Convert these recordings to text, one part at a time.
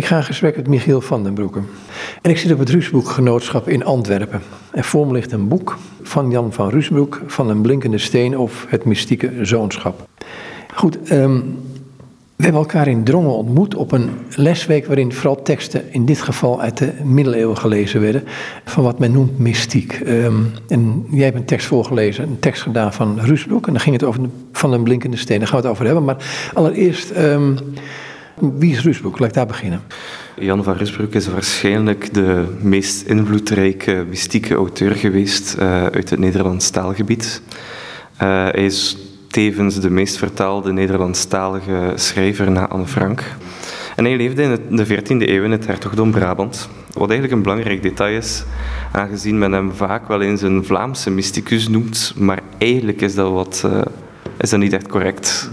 Ik ga in gesprek met Michiel van den Broeke. En ik zit op het Ruusbroek-genootschap in Antwerpen. En voor me ligt een boek van Jan van Ruusbroek van een blinkende steen of het mystieke zoonschap. Goed, um, we hebben elkaar in Drongen ontmoet op een lesweek waarin vooral teksten, in dit geval uit de middeleeuwen gelezen werden, van wat men noemt mystiek. Um, en jij hebt een tekst voorgelezen, een tekst gedaan van Ruusbroek, en dan ging het over van een blinkende steen, daar gaan we het over hebben. Maar allereerst, um, wie is Rusbroek? Laat ik daar beginnen. Jan van Rusbroek is waarschijnlijk de meest invloedrijke mystieke auteur geweest uh, uit het Nederlands taalgebied. Uh, hij is tevens de meest vertaalde Nederlandstalige schrijver na Anne Frank. En hij leefde in de 14e eeuw in het hertogdom Brabant. Wat eigenlijk een belangrijk detail is, aangezien men hem vaak wel eens een Vlaamse mysticus noemt, maar eigenlijk is dat, wat, uh, is dat niet echt correct.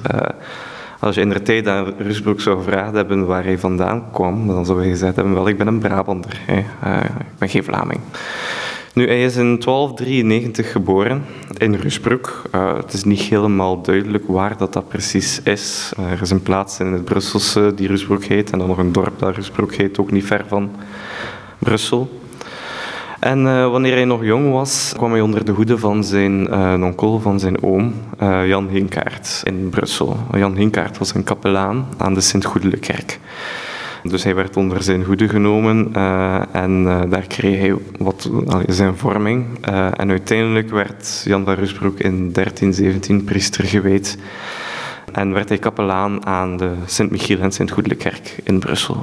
Als je in de tijd aan Rusbroek zou gevraagd hebben waar hij vandaan kwam, dan zou hij gezegd hebben, wel, ik ben een Brabander, hè. Uh, ik ben geen Vlaming. Nu, hij is in 1293 geboren in Rusbroek. Uh, het is niet helemaal duidelijk waar dat, dat precies is. Uh, er is een plaats in het Brusselse die Rusbroek heet en dan nog een dorp dat Rusbroek heet, ook niet ver van Brussel. En uh, wanneer hij nog jong was, kwam hij onder de hoede van zijn uh, onkel, van zijn oom, uh, Jan Hinkaert in Brussel. Jan Hinkaert was een kapelaan aan de Sint-Goedelekerk. Dus hij werd onder zijn hoede genomen en daar kreeg hij wat, zijn vorming. en uiteindelijk werd Jan van Rusbroek in 1317 priester gewijd. En werd hij kapelaan aan de Sint-Michiel en Sint-Goedelekerk in Brussel.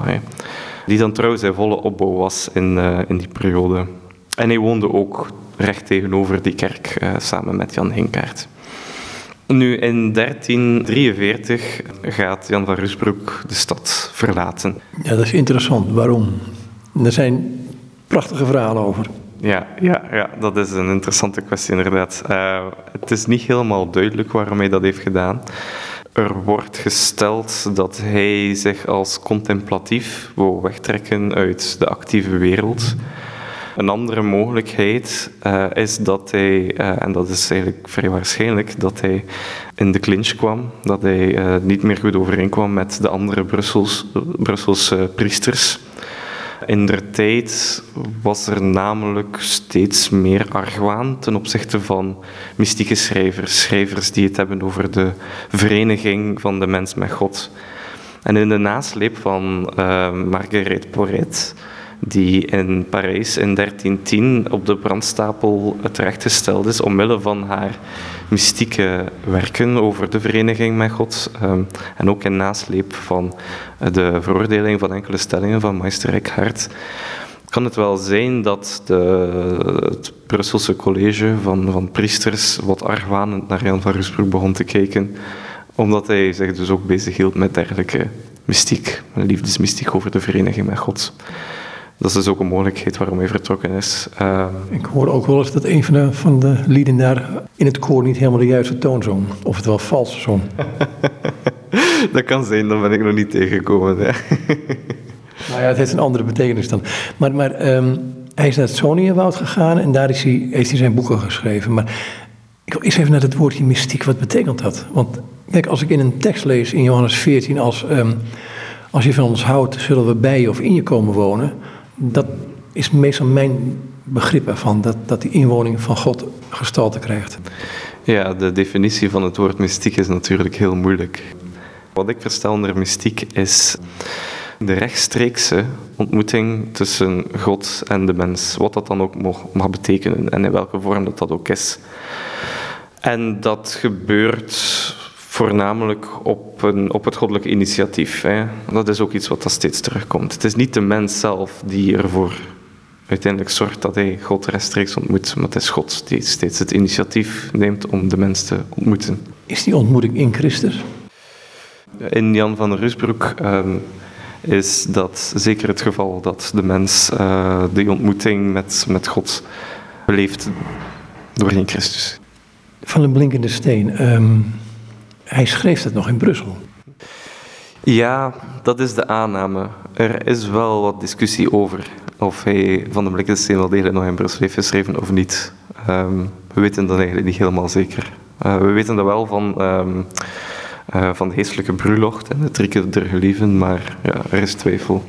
Die dan trouwens zijn volle opbouw was in, in die periode. En hij woonde ook recht tegenover die kerk, uh, samen met Jan Hinkaert. Nu, in 1343 gaat Jan van Rusbroek de stad verlaten. Ja, dat is interessant. Waarom? Er zijn prachtige verhalen over. Ja, ja, ja dat is een interessante kwestie inderdaad. Uh, het is niet helemaal duidelijk waarom hij dat heeft gedaan. Er wordt gesteld dat hij zich als contemplatief wou wegtrekken uit de actieve wereld. Een andere mogelijkheid uh, is dat hij, uh, en dat is eigenlijk vrij waarschijnlijk, dat hij in de clinch kwam, dat hij uh, niet meer goed overeenkwam met de andere Brussels, Brusselse priesters. In der tijd was er namelijk steeds meer argwaan ten opzichte van mystieke schrijvers, schrijvers die het hebben over de vereniging van de mens met God. En in de nasleep van Marguerite Porret die in Parijs in 1310 op de brandstapel terechtgesteld is omwille van haar mystieke werken over de vereniging met God um, en ook in nasleep van de veroordeling van enkele stellingen van meester Eckhart kan het wel zijn dat de, het Brusselse college van, van priesters wat argwanend naar Jan van Rusbroek begon te kijken, omdat hij zich dus ook bezighield met dergelijke mystiek, liefdesmystiek over de vereniging met God. Dat is dus ook een mogelijkheid waarom hij vertrokken is. Uh, ik hoor ook wel eens dat een van de, van de lieden daar in het koor niet helemaal de juiste toon zong. Of het wel vals zong. dat kan zijn, dan ben ik nog niet tegengekomen. Hè. nou ja, het heeft een andere betekenis dan. Maar, maar um, hij is naar het Soniewoud gegaan en daar is hij, heeft hij zijn boeken geschreven. Maar ik wil eerst even naar het woordje mystiek. Wat betekent dat? Want kijk, als ik in een tekst lees in Johannes 14 als... Um, als je van ons houdt, zullen we bij je of in je komen wonen dat is meestal mijn begrip ervan, dat, dat die inwoning van God gestalte krijgt. Ja, de definitie van het woord mystiek is natuurlijk heel moeilijk. Wat ik versta onder mystiek is de rechtstreekse ontmoeting tussen God en de mens. Wat dat dan ook mag betekenen en in welke vorm dat dat ook is. En dat gebeurt voornamelijk op, een, op het goddelijke initiatief. Hè. Dat is ook iets wat dat steeds terugkomt. Het is niet de mens zelf die ervoor uiteindelijk zorgt dat hij God rechtstreeks ontmoet, maar het is God die steeds het initiatief neemt om de mens te ontmoeten. Is die ontmoeting in Christus? In Jan van der Rusbroek um, is dat zeker het geval dat de mens uh, die ontmoeting met, met God beleeft doorheen Christus. Van een blinkende steen. Um, hij schreef het nog in Brussel. Ja, dat is de aanname. Er is wel wat discussie over of hij Van de Blikkensteen wel degelijk nog in Brussel heeft geschreven of niet. Um, we weten dat eigenlijk niet helemaal zeker. Uh, we weten dat wel van, um, uh, van de geestelijke bruiloft en het rieken der gelieven, maar ja, er is twijfel.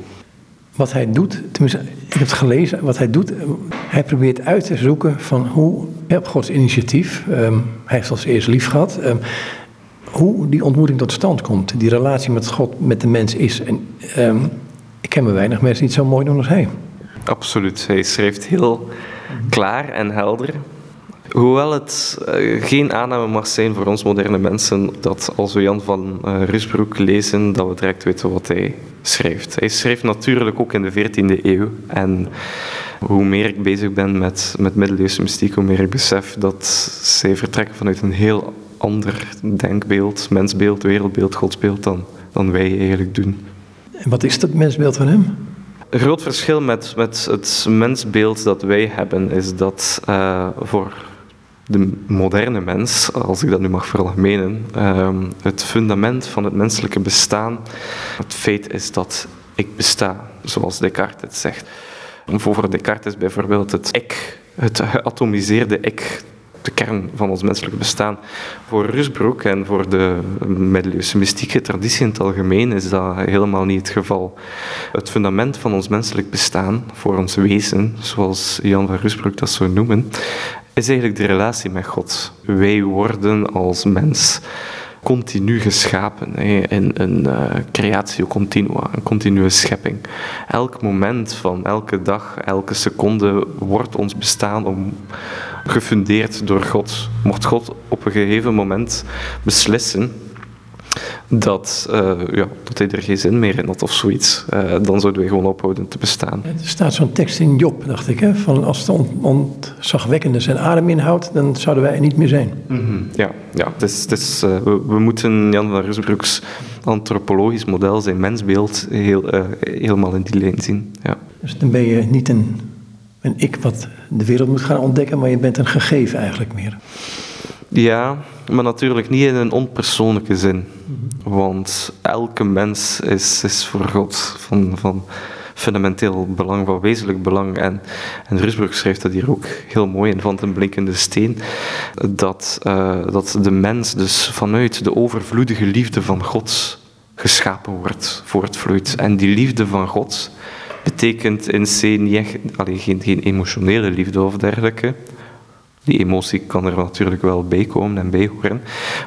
wat hij doet, tenminste, ik heb het gelezen, wat hij doet, hij probeert uit te zoeken van hoe, op Gods initiatief, um, hij heeft als eerst lief gehad, hoe die ontmoeting tot stand komt, die relatie met God, met de mens is. En um, ik ken me weinig mensen die het zo mooi doen als hij. Absoluut, hij schrijft heel klaar en helder. Hoewel het uh, geen aanname mag zijn voor ons moderne mensen dat als we Jan van uh, Rusbroek lezen, dat we direct weten wat hij schrijft. Hij schreef natuurlijk ook in de 14e eeuw. En hoe meer ik bezig ben met, met middeleeuwse mystiek, hoe meer ik besef dat zij vertrekken vanuit een heel ander denkbeeld, mensbeeld, wereldbeeld, godsbeeld dan, dan wij eigenlijk doen. En wat is dat mensbeeld van hem? Een groot verschil met, met het mensbeeld dat wij hebben is dat uh, voor de moderne mens, als ik dat nu mag veralgemenen, uh, het fundament van het menselijke bestaan, het feit is dat ik besta, zoals Descartes het zegt. Voor Descartes is bijvoorbeeld het ik, het geatomiseerde ik, de kern van ons menselijke bestaan. Voor Rusbroek en voor de middeleeuwse mystieke traditie in het algemeen is dat helemaal niet het geval. Het fundament van ons menselijk bestaan, voor ons wezen, zoals Jan van Rusbroek dat zou noemen, is eigenlijk de relatie met God. Wij worden als mens continu geschapen in een uh, creatio continua, een continue schepping. Elk moment van elke dag, elke seconde wordt ons bestaan om, gefundeerd door God. Mocht God op een gegeven moment beslissen dat, uh, ja, dat hij er geen zin meer in had of zoiets, uh, dan zouden we gewoon ophouden te bestaan. Er staat zo'n tekst in Job, dacht ik, hè, van als het ontzagwekkende zijn adem inhoudt, dan zouden wij er niet meer zijn. Mm -hmm. Ja, ja het is, het is, uh, we, we, moeten Jan van Rusbroeks antropologisch model, zijn mensbeeld, heel, helemaal in die lijn zien. Ja. Dus dan ben je niet een, een ik wat de wereld moet gaan ontdekken, maar je bent een gegeven eigenlijk meer. Ja, maar natuurlijk niet in een onpersoonlijke zin. Want elke mens is, is voor God van, van fundamenteel belang, van wezenlijk belang. En, en Rusbrug schrijft dat hier ook heel mooi in Van den Blinkende Steen. Dat, uh, dat de mens dus vanuit de overvloedige liefde van God geschapen wordt, voortvloeit. En die liefde van God betekent in C niet geen, geen emotionele liefde of dergelijke. Die emotie kan er natuurlijk wel bij komen en bij horen.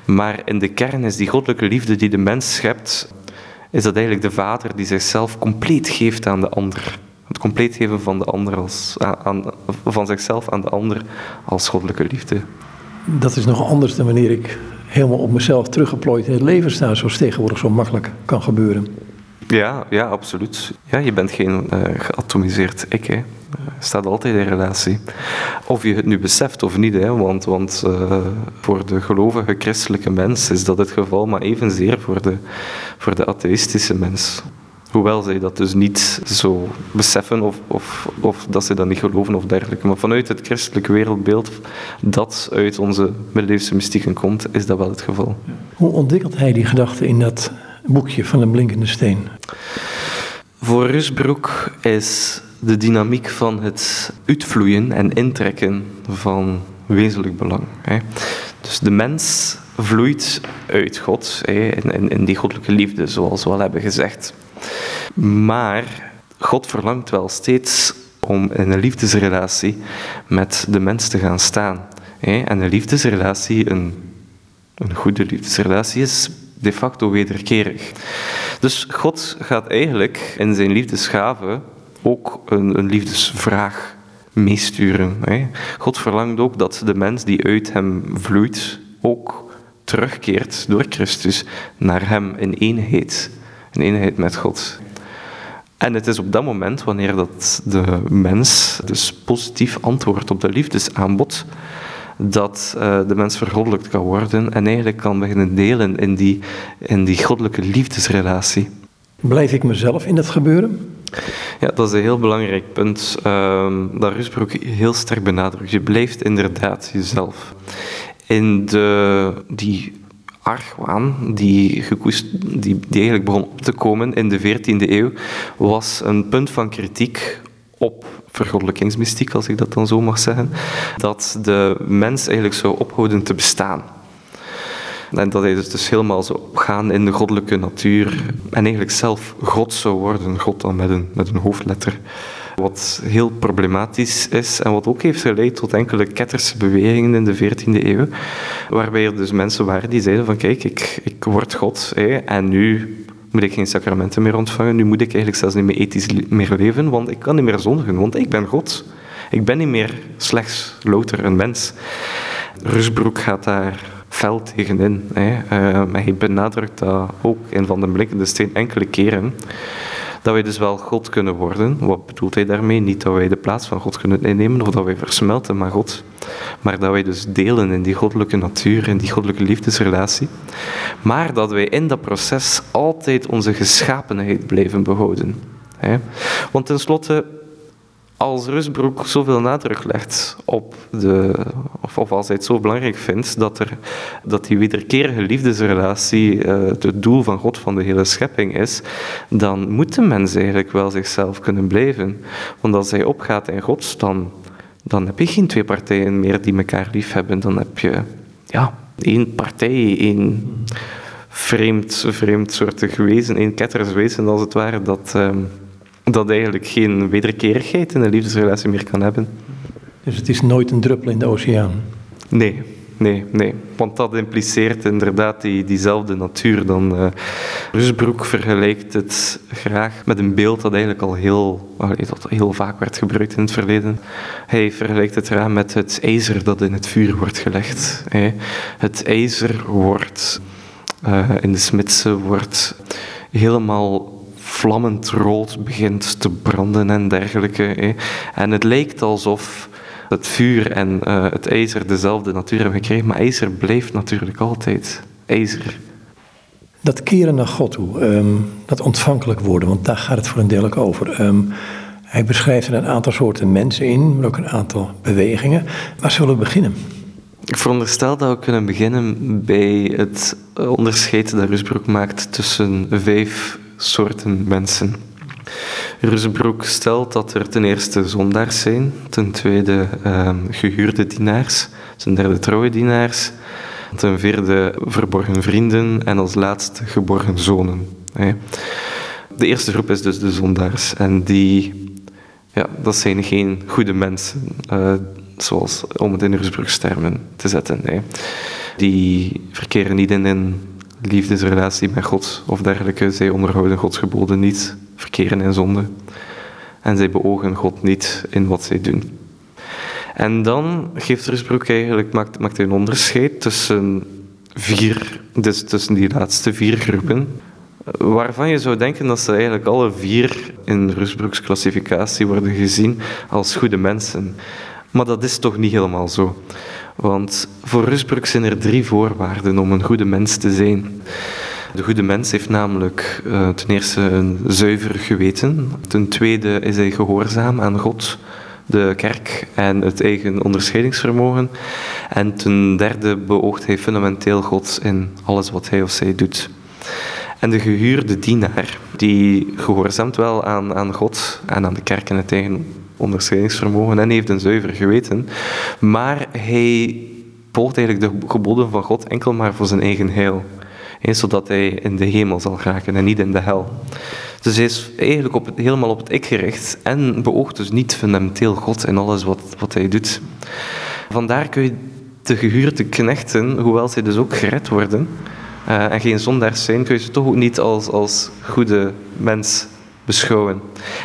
Maar in de kern is die goddelijke liefde die de mens schept, is dat eigenlijk de vader die zichzelf compleet geeft aan de ander. Het compleet geven van, de ander als, aan, van zichzelf aan de ander als goddelijke liefde. Dat is nog anders dan wanneer ik helemaal op mezelf teruggeplooid in het leven sta, zoals tegenwoordig zo makkelijk kan gebeuren. Ja, ja, absoluut. Ja, je bent geen uh, geatomiseerd ik. Hè. staat altijd in relatie. Of je het nu beseft of niet, hè, want, want uh, voor de gelovige christelijke mens is dat het geval, maar evenzeer voor de, voor de atheïstische mens. Hoewel zij dat dus niet zo beseffen of, of, of dat ze dat niet geloven of dergelijke. Maar vanuit het christelijke wereldbeeld dat uit onze middeleeuwse mystieken komt, is dat wel het geval. Hoe ontwikkelt hij die gedachte in dat boekje van een blinkende steen? Voor Rusbroek is de dynamiek van het uitvloeien en intrekken van wezenlijk belang. Hè. Dus de mens vloeit uit God, hè, in, in die goddelijke liefde, zoals we al hebben gezegd. Maar God verlangt wel steeds om in een liefdesrelatie met de mens te gaan staan. En een liefdesrelatie, een, een goede liefdesrelatie, is de facto wederkerig. Dus God gaat eigenlijk in zijn liefdesgave ook een, een liefdesvraag meesturen. Hè. God verlangt ook dat de mens die uit hem vloeit ook terugkeert door Christus naar hem in eenheid. In eenheid met God. En het is op dat moment, wanneer dat de mens dus positief antwoordt op de liefdesaanbod, dat uh, de mens vergoddelijkt kan worden en eigenlijk kan beginnen delen in die, in die goddelijke liefdesrelatie. Blijf ik mezelf in dat gebeuren? Ja, dat is een heel belangrijk punt uh, dat Rusbroek heel sterk benadrukt. Je blijft inderdaad jezelf. In de, die argwaan die, gekoest, die, die eigenlijk begon op te komen in de 14e eeuw, was een punt van kritiek op vergoddelijkingsmystiek, als ik dat dan zo mag zeggen, dat de mens eigenlijk zou ophouden te bestaan. En dat hij dus, helemaal zou opgaan in de goddelijke natuur en eigenlijk zelf God zou worden, God dan met een, met een hoofdletter. Wat heel problematisch is en wat ook heeft geleid tot enkele ketterse bewegingen in de 14e eeuw. Waarbij er dus mensen waren die zeiden van kijk, ik, ik word God hè, en nu moet ik geen sacramenten meer ontvangen. Nu moet ik eigenlijk zelfs niet meer ethisch meer leven, want ik kan niet meer zondigen, want ik ben God. Ik ben niet meer slechts louter een mens. Rusbroek gaat daar fel tegenin. Hè. Uh, maar hij benadrukt dat ook in Van den Blinkende Steen enkele keren dat wij dus wel God kunnen worden. Wat bedoelt hij daarmee? Niet dat wij de plaats van God kunnen innemen of dat wij versmelten met God, maar dat wij dus delen in die goddelijke natuur, in die goddelijke liefdesrelatie. Maar dat wij in dat proces altijd onze geschapenheid blijven behouden. Want tenslotte, als Rusbroek zoveel nadruk legt op de, of, of als hij het zo belangrijk vindt, dat, er, dat die wederkerige liefdesrelatie uh, het doel van God, van de hele schepping is, dan moet de mens eigenlijk wel zichzelf kunnen blijven. Want als hij opgaat in God, dan, dan heb je geen twee partijen meer die elkaar lief hebben. Dan heb je ja, één partij, één vreemd, vreemdsoortig wezen, één ketterswezen als het ware, dat... Uh, dat eigenlijk geen wederkerigheid in een liefdesrelatie meer kan hebben. Dus het is nooit een druppel in de oceaan? Nee, nee, nee. Want dat impliceert inderdaad die, diezelfde natuur. Dan, uh, Rusbroek vergelijkt het graag met een beeld dat eigenlijk al heel, dat heel vaak werd gebruikt in het verleden. Hij vergelijkt het graag met het ijzer dat in het vuur wordt gelegd. Het ijzer wordt uh, in de smidse wordt helemaal vlammend rood begint te branden en dergelijke. En het lijkt alsof het vuur en uh, het ijzer dezelfde natuur hebben gekregen, maar ijzer blijft natuurlijk altijd ijzer. Dat keren naar God toe, um, dat ontvankelijk worden, want daar gaat het voor een deel ook over. Um, hij beschrijft er een aantal soorten mensen in, maar ook een aantal bewegingen. Waar zullen we beginnen? Ik veronderstel dat we kunnen beginnen bij het onderscheid dat Rusbroek maakt tussen vijf soorten mensen. Rusbroek stelt dat er ten eerste zondaars zijn, ten tweede eh, gehuurde dienaars, ten derde trouwe dienaars, ten vierde verborgen vrienden en als laatste geborgen zonen. De eerste groep is dus de zondaars en die, ja, dat zijn geen goede mensen, uh, zoals om het in Rusbroeks termen te zetten. Die verkeren niet in een liefdesrelatie met God of dergelijke. Zij onderhouden Gods geboden niet, verkeren in zonde. En zij beogen God niet in wat zij doen. En dan geeft Rusbroek eigenlijk, maakt, maakt een onderscheid tussen vier, dus tussen die laatste vier groepen, waarvan je zou denken dat ze eigenlijk alle vier in Rusbroeks klassificatie worden gezien als goede mensen. Maar dat is toch niet helemaal zo. Want voor Rusbroek zijn er drie voorwaarden om een goede mens te zijn. De goede mens heeft namelijk uh, ten eerste een zuiver geweten. Ten tweede is hij gehoorzaam aan God, de kerk en het eigen onderscheidingsvermogen. En ten derde beoogt hij fundamenteel God in alles wat hij of zij doet. En de gehuurde dienaar, die gehoorzaamt wel aan, aan God en aan de kerk en het eigen onderscheidingsvermogen en heeft een zuiver geweten. Maar hij volgt eigenlijk de geboden van God enkel maar voor zijn eigen heil. Zodat hij in de hemel zal raken en niet in de hel. Dus hij is eigenlijk op helemaal op het ik gericht en beoogt dus niet fundamenteel God in alles wat, wat hij doet. Vandaar kun je de gehuurde knechten, hoewel zij dus ook gered worden uh, en geen zondaars zijn, kun je ze toch ook niet als, als goede mens beschouwen.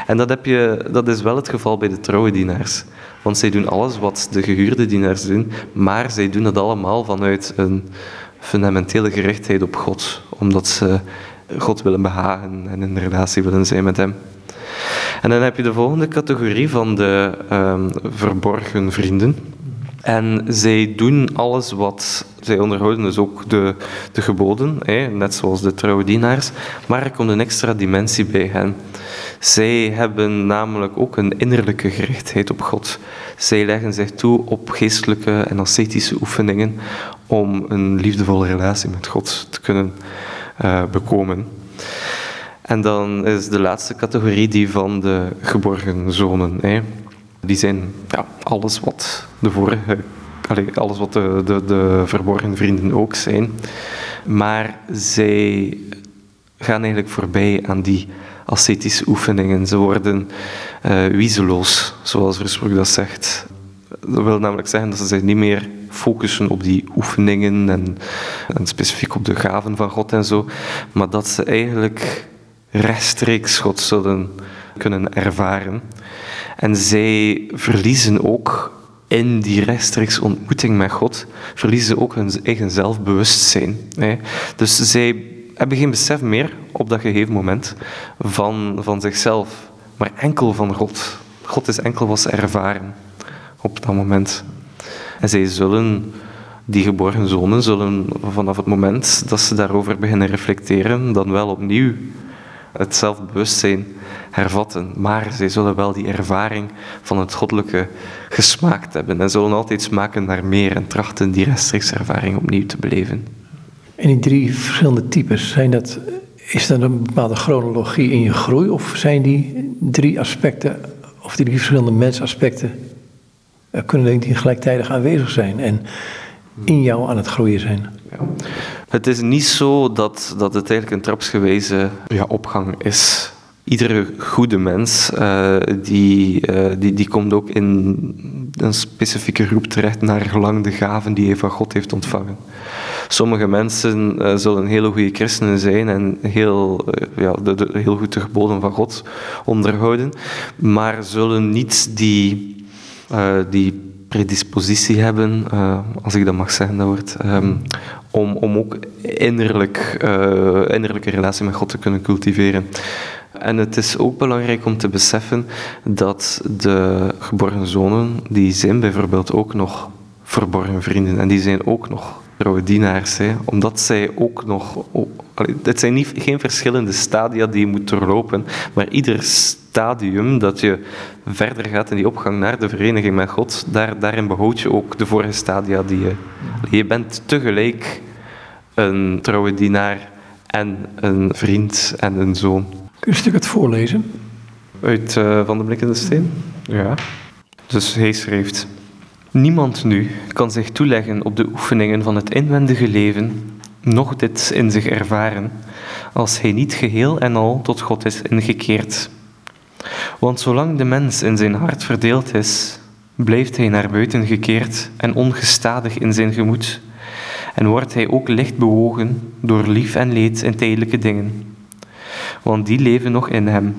En dat, heb je, dat is wel het geval bij de trouwe dienaars. Want zij doen alles wat de gehuurde dienaars doen, maar zij doen dat allemaal vanuit een fundamentele gerichtheid op God, omdat ze God willen behagen en in relatie willen zijn met Hem. En dan heb je de volgende categorie van de um, verborgen vrienden. En zij doen alles wat zij onderhouden, dus ook de, de geboden, hè, net zoals de trouwe dienaars. Maar er komt een extra dimensie bij hen. Zij hebben namelijk ook een innerlijke gerichtheid op God. Zij leggen zich toe op geestelijke en ascetische oefeningen om een liefdevolle relatie met God te kunnen uh, bekomen. En dan is de laatste categorie die van de geborgen zonen. Hè. Die zijn ja, alles wat de vorige alles wat de, de, de verborgen vrienden ook zijn. Maar zij gaan eigenlijk voorbij aan die ascetische oefeningen. Ze worden uh, wiezeloos, zoals Versproek dat zegt. Dat wil namelijk zeggen dat ze zich niet meer focussen op die oefeningen en, en, specifiek op de gaven van God en zo, maar dat ze eigenlijk rechtstreeks God zullen kunnen ervaren. En zij verliezen ook in die rechtstreeks ontmoeting met God, verliezen ze ook hun eigen zelfbewustzijn. Dus zij hebben geen besef meer op dat gegeven moment van, van zichzelf, maar enkel van God. God is enkel wat ze ervaren op dat moment. En zij zullen, die geboren zonen, zullen vanaf het moment dat ze daarover beginnen reflecteren, dan wel opnieuw het zelfbewustzijn hervatten. Maar zij zullen wel die ervaring van het goddelijke gesmaakt hebben en zullen altijd smaken naar meer en trachten die rechtstreeks ervaring opnieuw te beleven. En die drie verschillende types, zijn dat, is dat een bepaalde chronologie in je groei of zijn die drie aspecten, of die drie verschillende mensaspecten, eh, kunnen denk ik gelijktijdig aanwezig zijn en in jou aan het groeien zijn? Ja. Het is niet zo dat, dat het eigenlijk een trapsgewijze opgang is. Iedere goede mens uh, die, uh, die, die komt ook in een specifieke groep terecht naar gelang de gaven die hij van God heeft ontvangen. Sommige mensen uh, zullen hele goede christenen zijn en heel, ja, de, de, heel goed de geboden van God onderhouden, maar zullen niet die, die predispositie hebben, uh, als ik dat mag zeggen, dat woord, um, om, om ook innerlijk, uh, innerlijke relatie met God te kunnen cultiveren. En het is ook belangrijk om te beseffen dat de geborgen zonen, die zijn bijvoorbeeld ook nog verborgen vrienden en die zijn ook nog trouwe dienaars, hè, omdat zij ook nog... Het zijn niet, geen verschillende stadia die je moet doorlopen, maar ieder stadium dat je verder gaat in die opgang naar de vereniging met God, daar, daarin behoud je ook de vorige stadia die je... Je bent tegelijk een trouwe dienaar en een vriend en een zoon. Kun je een stuk het voorlezen? Uit uh, Van de Blikkende Steen? Ja. Dus hij schreef... Niemand nu kan zich toeleggen op de oefeningen van het inwendige leven, noch dit in zich ervaren, als hij niet geheel en al tot God is ingekeerd. Want zolang de mens in zijn hart verdeeld is, blijft hij naar buiten gekeerd en ongestadig in zijn gemoed, en wordt hij ook licht bewogen door lief en leed in tijdelijke dingen. Want die leven nog in hem.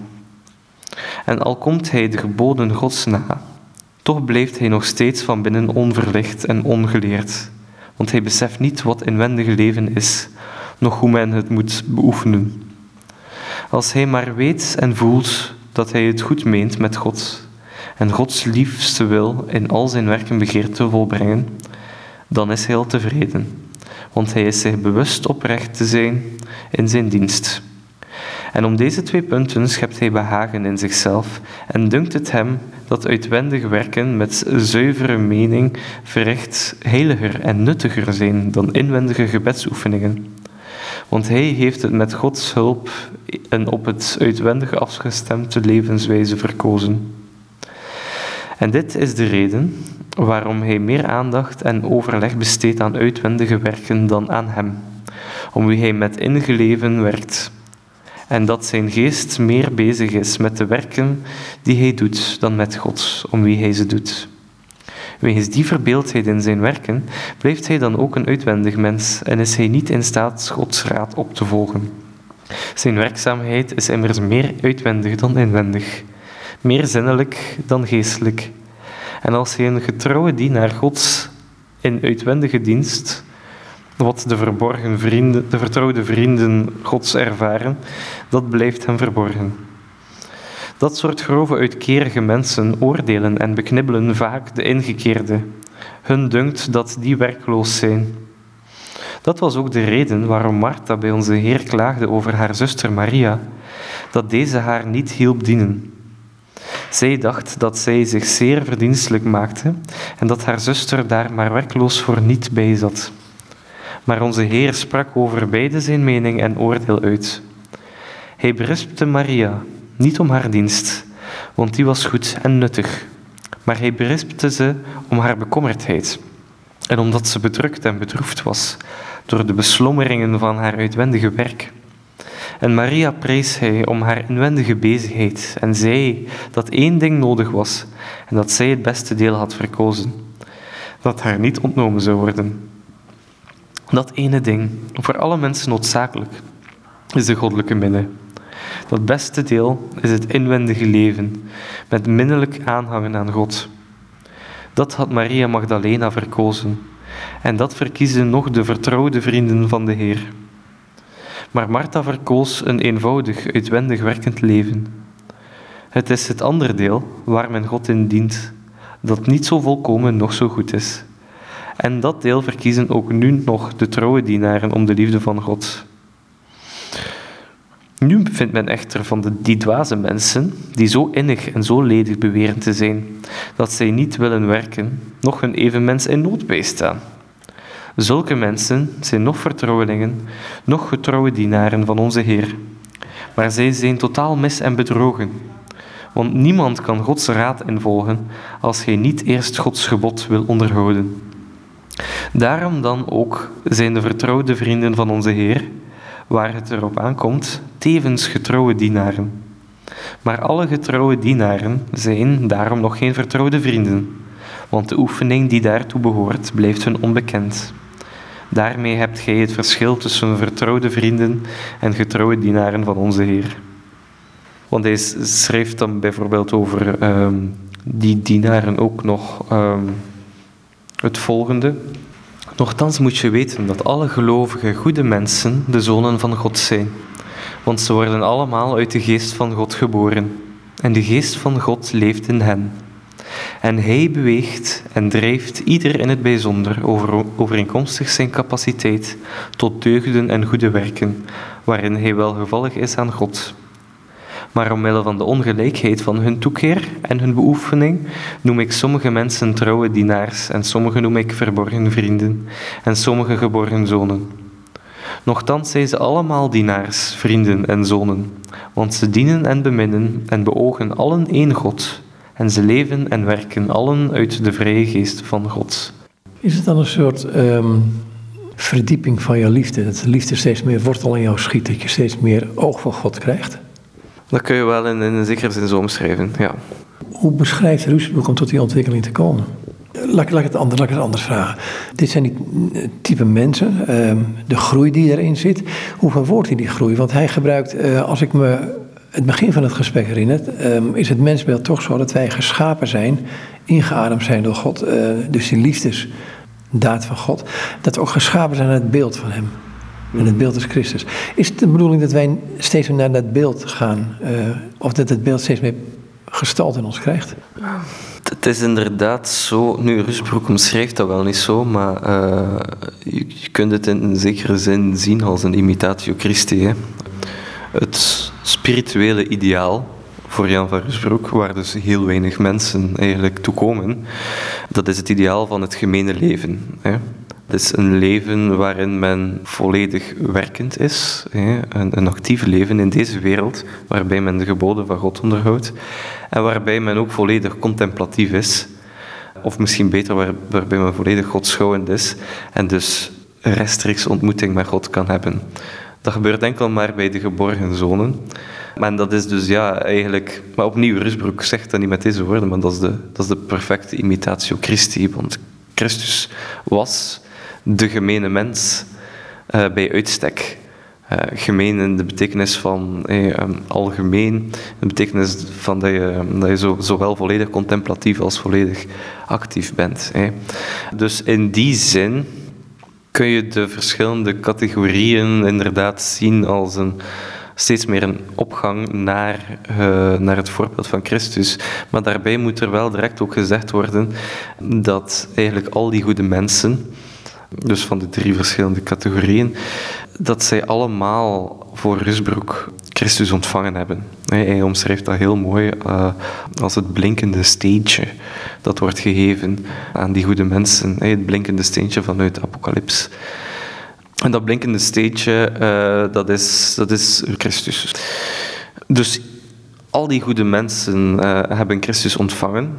En al komt hij de geboden Gods na, toch blijft hij nog steeds van binnen onverlicht en ongeleerd, want hij beseft niet wat inwendige leven is, noch hoe men het moet beoefenen. Als hij maar weet en voelt dat hij het goed meent met God en Gods liefste wil in al zijn werken begeert te volbrengen, dan is hij al tevreden, want hij is zich bewust oprecht te zijn in zijn dienst. En om deze twee punten schept hij behagen in zichzelf en dunkt het hem dat uitwendig werken met zuivere mening verricht heiliger en nuttiger zijn dan inwendige gebedsoefeningen. Want hij heeft het met Gods hulp en op het uitwendige afgestemde levenswijze verkozen. En dit is de reden waarom hij meer aandacht en overleg besteedt aan uitwendige werken dan aan hem, om wie hij met ingeleven werkt en dat zijn geest meer bezig is met de werken die hij doet dan met God, om wie hij ze doet. Wegens die verbeeldheid in zijn werken blijft hij dan ook een uitwendig mens en is hij niet in staat Gods raad op te volgen. Zijn werkzaamheid is immers meer uitwendig dan inwendig, meer zinnelijk dan geestelijk. En als hij een getrouwe dienaar Gods in uitwendige dienst wat de verborgen vrienden, de vertrouwde vrienden Gods ervaren, dat blijft hem verborgen. Dat soort grove uitkerige mensen oordelen en beknibbelen vaak de ingekeerde. Hun dunkt dat die werkloos zijn. Dat was ook de reden waarom Martha bij onze Heer klaagde over haar zuster Maria, dat deze haar niet hielp dienen. Zij dacht dat zij zich zeer verdienstelijk maakte en dat haar zuster daar maar werkloos voor niet bij zat. Maar onze Heer sprak over beide zijn mening en oordeel uit. Hij berispte Maria, niet om haar dienst, want die was goed en nuttig, maar hij berispte ze om haar bekommerdheid. en omdat ze bedrukt en bedroefd was door de beslommeringen van haar uitwendige werk. En Maria prees hij om haar inwendige bezigheid en zei dat één ding nodig was en dat zij het beste deel had verkozen, dat haar niet ontnomen zou worden. Dat ene ding, voor alle mensen noodzakelijk, is de goddelijke minne. Dat beste deel is het inwendige leven, met minnelijk aanhangen aan God. Dat had Maria Magdalena verkozen, en dat verkiezen nog de vertrouwde vrienden van de Heer. Maar Martha verkoos een eenvoudig, uitwendig werkend leven. Het is het andere deel waar men God in dient, dat niet zo volkomen nog zo goed is. En dat deel verkiezen ook nu nog de trouwe dienaren om de liefde van God. Nu vindt men echter van de, die dwaze mensen, die zo innig en zo ledig beweren te zijn, dat zij niet willen werken, nog een evenmens in nood bijstaan. Zulke mensen zijn nog vertrouwelingen, nog getrouwe dienaren van onze Heer. Maar zij zijn totaal mis en bedrogen. Want niemand kan Gods raad involgen als hij niet eerst Gods gebod wil onderhouden. Daarom dan ook zijn de vertrouwde vrienden van onze Heer, waar het erop aankomt, tevens getrouwe dienaren. Maar alle getrouwe dienaren zijn daarom nog geen vertrouwde vrienden, want de oefening die daartoe behoort blijft hun onbekend. Daarmee hebt gij het verschil tussen vertrouwde vrienden en getrouwe dienaren van onze Heer. Want hij schrijft dan bijvoorbeeld over um, die dienaren ook nog um, het volgende. Nochtans moet je weten dat alle gelovige, goede mensen de zonen van God zijn. Want ze worden allemaal uit de geest van God geboren. En de geest van God leeft in hen. En hij beweegt en drijft ieder in het bijzonder over, overeenkomstig zijn capaciteit tot deugden en goede werken, waarin hij welgevallig is aan God. Maar omwille van de ongelijkheid van hun toekeer en hun beoefening noem ik sommige mensen trouwe dienaars en sommige noem ik verborgen vrienden en sommige geborgen zonen. Nochtans zijn ze allemaal dienaars, vrienden en zonen, want ze dienen en beminnen en beogen allen één God, en ze leven en werken allen uit de vrije geest van God. Is het dan een soort um, verdieping van jouw liefde? Dat de liefde steeds meer wortel in jou schiet, dat je steeds meer oog voor God krijgt? Dat kun je wel in, in een zekere zin zo omschrijven, ja. Hoe beschrijft Ruusbroek om tot die ontwikkeling te komen? Laat, ik het anders, laat ik het anders vragen. Dit zijn die type mensen, um, de groei die erin zit. Hoe verwoordt hij die groei? Want hij gebruikt, uh, als ik me het begin van het gesprek herinnert, um, is het mensbeeld toch zo dat wij geschapen zijn, ingeademd zijn door God. Uh, dus die liefdesdaad van God. Dat we ook geschapen zijn naar het beeld van Hem. En het beeld is Christus. Is het de bedoeling dat wij steeds meer naar dat beeld gaan? Uh, of dat het beeld steeds meer gestalte in ons krijgt? Het is inderdaad zo. Nu, Rusbroek omschrijft dat wel niet zo, maar uh, je, kunt het in een zekere zin zien als een imitatio Christi. Het spirituele ideaal voor Jan van Rusbroek, waar dus heel weinig mensen eigenlijk toe komen, dat is het ideaal van het gemene leven. Hè. Is een leven waarin men volledig werkend is, een, een actief leven in deze wereld, waarbij men de geboden van God onderhoudt en waarbij men ook volledig contemplatief is, of misschien beter, waar, waarbij men volledig godschouwend is en dus rechtstreeks ontmoeting met God kan hebben. Dat gebeurt enkel maar bij de geborgen zonen. Maar dat is dus ja, eigenlijk... Maar opnieuw, Rusbroek zegt dat niet met deze woorden, maar dat is de, dat is de perfecte imitatio Christi. Want Christus was de gemene mens uh, bij uitstek. Uh, gemeen in de betekenis van eh, um, algemeen, de betekenis van dat je, dat je zo, zowel volledig contemplatief als volledig actief bent. Eh. Dus in die zin kun je de verschillende categorieën inderdaad zien als een, steeds meer een opgang naar, naar het voorbeeld van Christus. Maar daarbij moet er wel direct ook gezegd worden dat eigenlijk al die goede mensen dus van de drie verschillende categorieën, dat zij allemaal voor Rusbroek Christus ontvangen hebben. Hij omschrijft dat heel mooi uh, als het blinkende steentje dat wordt gegeven aan die goede mensen. Het blinkende steentje vanuit Apocalyps. En dat blinkende steentje, uh, dat, is, dat is Christus. Dus al die goede mensen uh, hebben Christus ontvangen.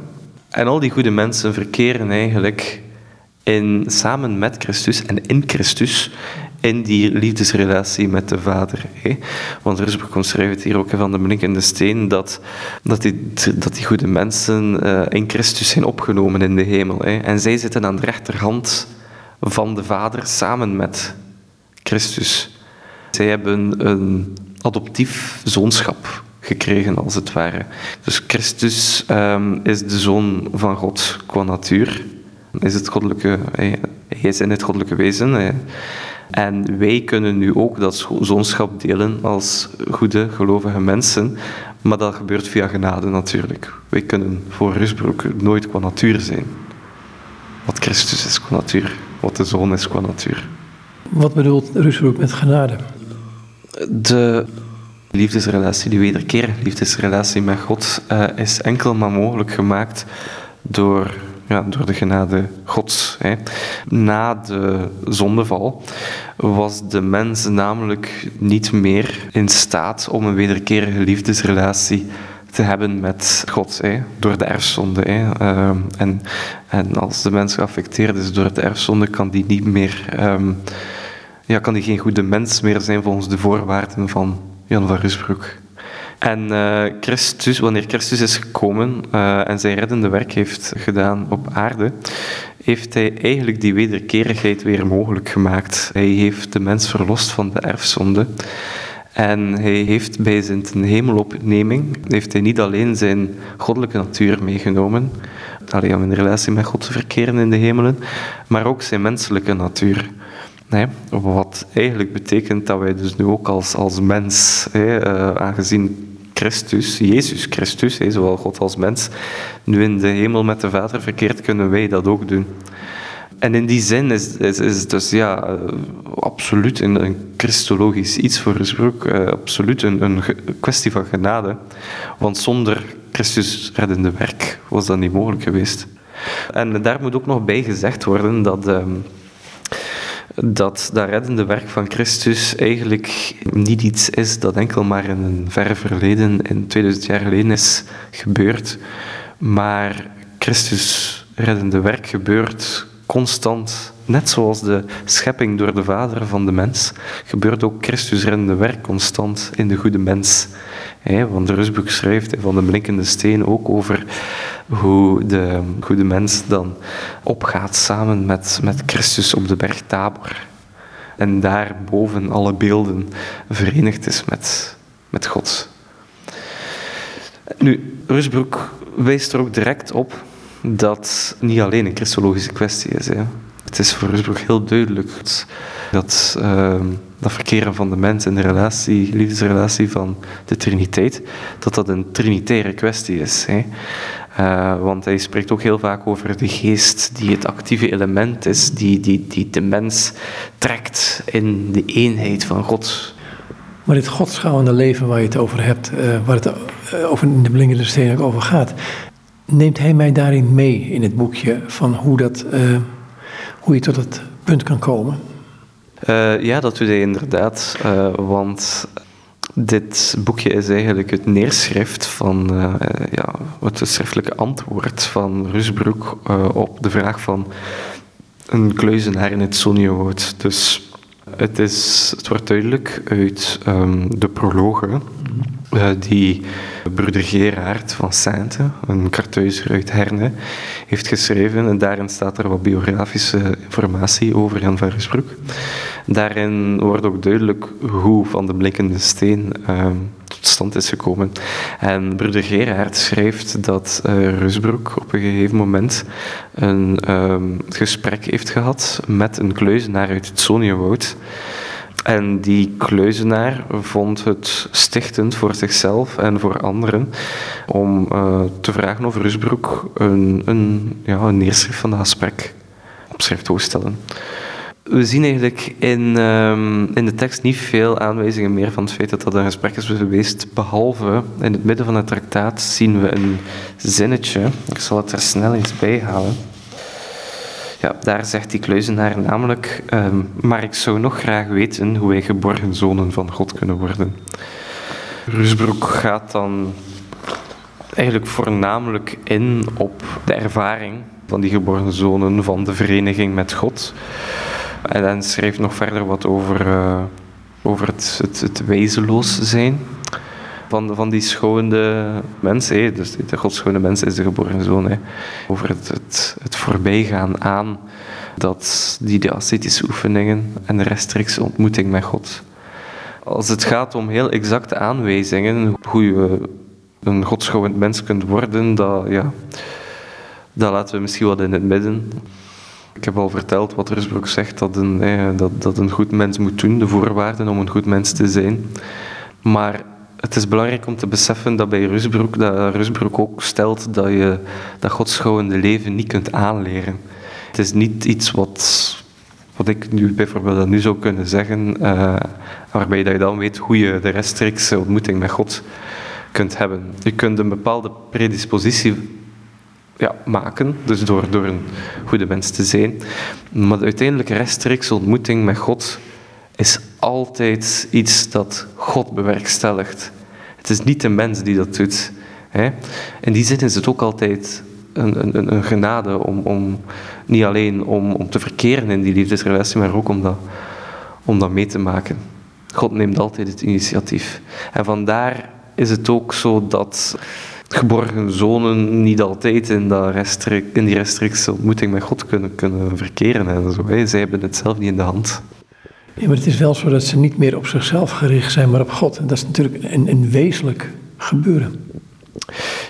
En al die goede mensen verkeren eigenlijk in, samen met Christus en in Christus in die liefdesrelatie met de Vader. Hè? Want Rusbroek omschrijft hier ook van de blinkende steen dat, dat, die, dat die goede mensen uh, in Christus zijn opgenomen in de hemel. Hè? En zij zitten aan de rechterhand van de Vader samen met Christus. Zij hebben een adoptief zoonschap gekregen, als het ware. Dus Christus um, is de zoon van God qua natuur. Is het goddelijke, hij, hij is in het goddelijke wezen. Hij, en wij kunnen nu ook dat zoonschap delen als goede, gelovige mensen, maar dat gebeurt via genade natuurlijk. Wij kunnen voor Rusbroek nooit qua natuur zijn. Wat Christus is qua natuur, wat de Zoon is qua natuur. Wat bedoelt Rusbroek met genade? De liefdesrelatie, die wederkerige liefdesrelatie met God, uh, is enkel maar mogelijk gemaakt door ja, door de genade Gods. Hè. Na de zondeval was de mens namelijk niet meer in staat om een wederkerige liefdesrelatie te hebben met God, hè, door de erfzonde. Hè. Uh, en, en als de mens geaffecteerd is door de erfzonde, kan die niet meer, um, ja, kan die geen goede mens meer zijn volgens de voorwaarden van Jan van Rusbroek. En uh, Christus, wanneer Christus is gekomen uh, en zijn reddende werk heeft gedaan op aarde, heeft hij eigenlijk die wederkerigheid weer mogelijk gemaakt. Hij heeft de mens verlost van de erfzonde. En hij heeft bij zijn hemelopneming heeft hij niet alleen zijn goddelijke natuur meegenomen, alleen om in relatie met God te verkeren in de hemelen, maar ook zijn menselijke natuur. Nee, wat eigenlijk betekent dat wij dus nu ook als, als mens, hè, uh, aangezien Christus, Jezus Christus, zowel God als mens, nu in de hemel met de Vader verkeerd, kunnen wij dat ook doen. En in die zin is, is, is dus ja, uh, absoluut een, een, christologisch iets voor Rusbroek, uh, absoluut een, een kwestie van genade. Want zonder Christus reddende werk was dat niet mogelijk geweest. En daar moet ook nog bij gezegd worden dat. Uh, dat dat reddende werk van Christus eigenlijk niet iets is dat enkel maar in een verre verleden, in 2000 jaar geleden is gebeurd, maar Christus reddende werk gebeurt constant. Net zoals de schepping door de Vader van de mens, gebeurt ook Christus reddende werk constant in de goede mens. want de Rusboek schrijft van de blinkende steen ook over hoe de goede mens dan opgaat samen met, met Christus op de berg Tabor. En daar boven alle beelden verenigd is met, met God. Nu, Rusbroek wijst er ook direct op dat niet alleen een christologische kwestie is. Hè. Het is voor Rusbroek heel duidelijk dat uh, dat verkeren van de mens in de relatie, liefdesrelatie van de Triniteit, dat dat een trinitaire kwestie is. Hè. Uh, want hij spreekt ook heel vaak over de geest die het actieve element is, die, die, die de mens trekt in de eenheid van God. Maar dit godschouwende leven waar je het over hebt, uh, waar het uh, over in de blinkende steen ook over gaat, neemt hij mij daarin mee in het boekje van hoe, dat, hoe je tot het punt kan komen? ja, dat doet hij inderdaad. want dit boekje is eigenlijk het neerschrift van uh, ja, het schriftelijke antwoord van Rusbroek uh, op de vraag van een kluizenaar in het Sonjewoud. Dus het, is, het wordt duidelijk uit um, de prologen uh, die broeder Gerard van Sainte, een kartuizer uit Herne, heeft geschreven. En daarin staat er wat biografische informatie over Jan van. Daarin wordt ook duidelijk hoe Van de Blinkende Steen uh, tot stand is gekomen. En broeder Gerard schrijft dat uh, Rusbroek op een gegeven moment een uh, gesprek heeft gehad met een kluizenaar uit het Soniewoud. En die kluizenaar vond het stichtend voor zichzelf en voor anderen om uh, te vragen of Rusbroek een, een, ja, een neerschrift van dat gesprek op schrift wil stellen we zien eigenlijk in, um, in de tekst niet veel aanwijzingen meer van het feit dat dat een gesprek is geweest, behalve in het midden van het traktaat zien we een zinnetje. Ik zal het er snel eens bij halen. Ja, daar zegt die kluizenaar namelijk, um, maar ik zou nog graag weten hoe wij geborgen zonen van God kunnen worden. Rusbroek gaat dan eigenlijk voornamelijk in op de ervaring van die geboren zonen van de vereniging met God. En dan schrijft nog verder wat over, uh, over het, het, het wezenloos zijn van, van die schone mens. Hè. Dus de godschone mens is de geboren zoon. Over het, het, het voorbijgaan aan dat die de ascetische oefeningen en de rechtstreekse ontmoeting met God. Als het gaat om heel exacte aanwijzingen hoe je een godschouwend mens kunt worden, dat, ja, dat laten we misschien wat in het midden. Ik heb al verteld wat Rusbroek zegt, dat een, dat, dat een goed mens moet doen, de voorwaarden om een goed mens te zijn. Maar het is belangrijk om te beseffen dat bij Rusbroek, dat Rusbroek ook stelt dat je dat godschouwende leven niet kunt aanleren. Het is niet iets wat, wat ik nu bijvoorbeeld nu zou kunnen zeggen, uh, waarbij dat je dan weet hoe je de rechtstreekse ontmoeting met God kunt hebben. Je kunt een bepaalde predispositie ja, maken, dus door, door een goede mens te zijn. Maar de uiteindelijke rechtstreekse ontmoeting met God is altijd iets dat God bewerkstelligt. Het is niet de mens die dat doet. Hè? In die zin is het ook altijd een, een, een genade om, om niet alleen om, om te verkeren in die liefdesrelatie, maar ook om dat, om dat mee te maken. God neemt altijd het initiatief. En vandaar is het ook zo dat geborgen zonen niet altijd in, dat in die rechtstreekse ontmoeting met God kunnen, kunnen verkeren. En zo. Hè. Zij hebben het zelf niet in de hand. Ja, maar het is wel zo dat ze niet meer op zichzelf gericht zijn, maar op God. En dat is natuurlijk een, een wezenlijk gebeuren.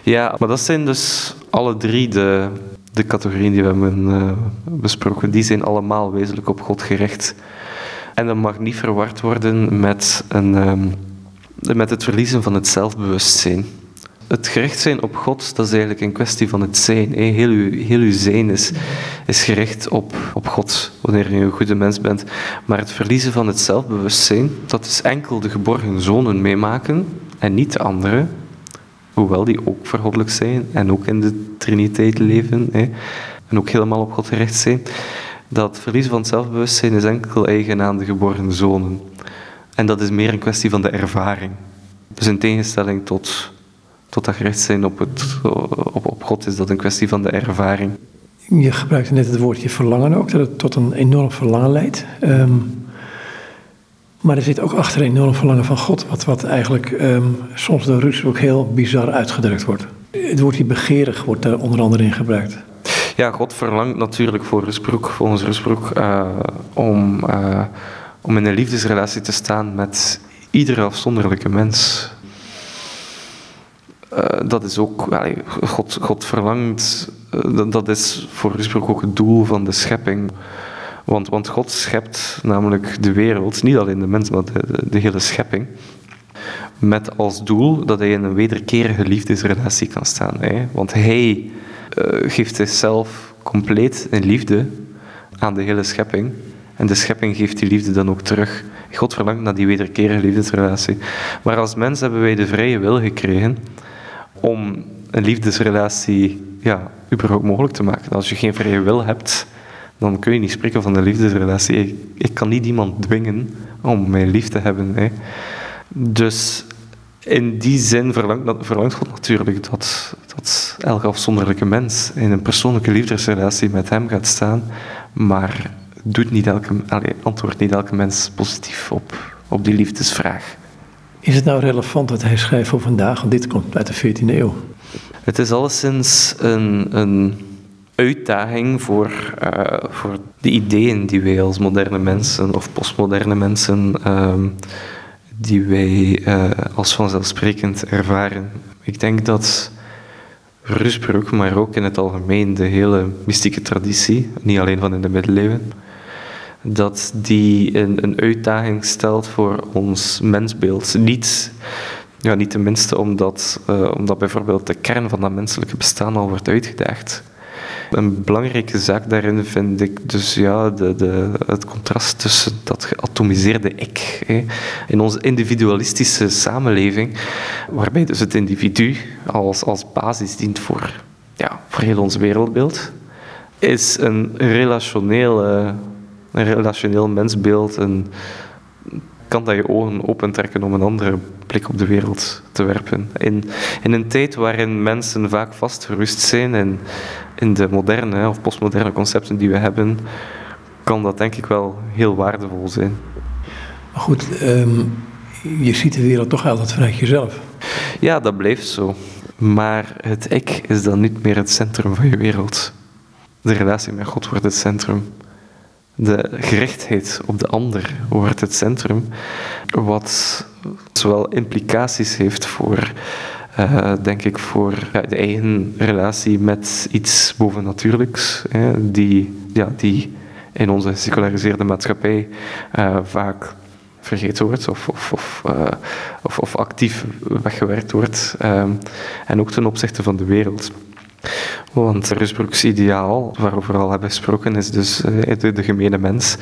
Ja, maar dat zijn dus alle drie de, de categorieën die we hebben uh, besproken. Die zijn allemaal wezenlijk op God gericht. En dat mag niet verward worden met, een, um, met het verliezen van het zelfbewustzijn het gericht zijn op God, dat is eigenlijk een kwestie van het zijn. Heel, uw, heel zijn is, is gericht op, op God, wanneer je een goede mens bent. Maar het verliezen van het zelfbewustzijn, dat is enkel de geborgen zonen meemaken en niet de anderen. Hoewel die ook vergoddelijk zijn en ook in de Triniteit leven en ook helemaal op God gericht zijn. Dat verliezen van het zelfbewustzijn is enkel eigen aan de geboren zonen. En dat is meer een kwestie van de ervaring. Dus in tegenstelling tot tot dat gericht zijn op, het, op, op God is dat een kwestie van de ervaring. Je gebruikte net het woordje verlangen ook, dat het tot een enorm verlangen leidt. Ehm, maar er zit ook achter een enorm verlangen van God, wat, wat eigenlijk um, soms door Rus ook heel bizar uitgedrukt wordt. Het woordje begeerig wordt daar onder andere in gebruikt. Ja, God verlangt natuurlijk voor Rusbroek, volgens Rusbroek, uh, om, uh, om in een liefdesrelatie te staan met iedere afzonderlijke mens. Eh, dat is ook, God, God verlangt, uh, dat is voor Rusbroek ook het doel van de schepping. Want, want God schept namelijk de wereld, niet alleen de mens, maar de, de, hele schepping. Met als doel dat hij in een wederkerige liefdesrelatie kan staan. Hè? Want hij uh, geeft zichzelf compleet in liefde aan de hele schepping. En de schepping geeft die liefde dan ook terug. God verlangt naar die wederkerige liefdesrelatie. Maar als mens hebben wij de vrije wil gekregen om een liefdesrelatie ja, überhaupt mogelijk te maken. Als je geen vrije wil hebt, dan kun je niet spreken van een liefdesrelatie. Ik, kan niet iemand dwingen om mij lief te hebben. Hè. Dus in die zin verlangt, God natuurlijk dat, dat elke afzonderlijke mens in een persoonlijke liefdesrelatie met hem gaat staan, maar doet niet elke, antwoordt niet elke mens positief op, op die liefdesvraag. Is het nou relevant wat hij schrijft voor vandaag? Want dit komt uit de 14e eeuw. Het is alleszins een, een uitdaging voor, uh, voor de ideeën die wij als moderne mensen of postmoderne mensen, um, die wij uh, als vanzelfsprekend ervaren. Ik denk dat Rusbroek, maar ook in het algemeen de hele mystieke traditie, niet alleen van in de middeleeuwen, dat die een, een uitdaging stelt voor ons mensbeeld. Niet, ja, niet tenminste omdat, uh, omdat bijvoorbeeld de kern van dat menselijke bestaan al wordt uitgedaagd. Een belangrijke zaak daarin vind ik dus ja, de, de, het contrast tussen dat geatomiseerde ik hè, in onze individualistische samenleving, waarbij dus het individu als, als basis dient voor, ja, voor heel ons wereldbeeld, is een relationele een relationeel mensbeeld, een kan dat je ogen opentrekken om een andere blik op de wereld te werpen. In, in een tijd waarin mensen vaak vastgerust zijn in, in de moderne of postmoderne concepten die we hebben, kan dat denk ik wel heel waardevol zijn. Maar goed, ehm, je ziet de wereld toch altijd vanuit jezelf. Ja, dat blijft zo. Maar het ik is dan niet meer het centrum van je wereld. De relatie met God wordt het centrum. De gerichtheid op de ander wordt het centrum. Wat zowel implicaties heeft voor, uh, denk ik, voor ja, de eigen relatie met iets bovennatuurlijks. Hè, die, ja, die in onze geseculariseerde maatschappij uh, vaak vergeten wordt of, of, of, uh, of, of, actief weggewerkt wordt. En ook ten opzichte van de wereld. Want Rusbroeks ideaal, waarover we al hebben gesproken, is dus uh, de, de gemene mens.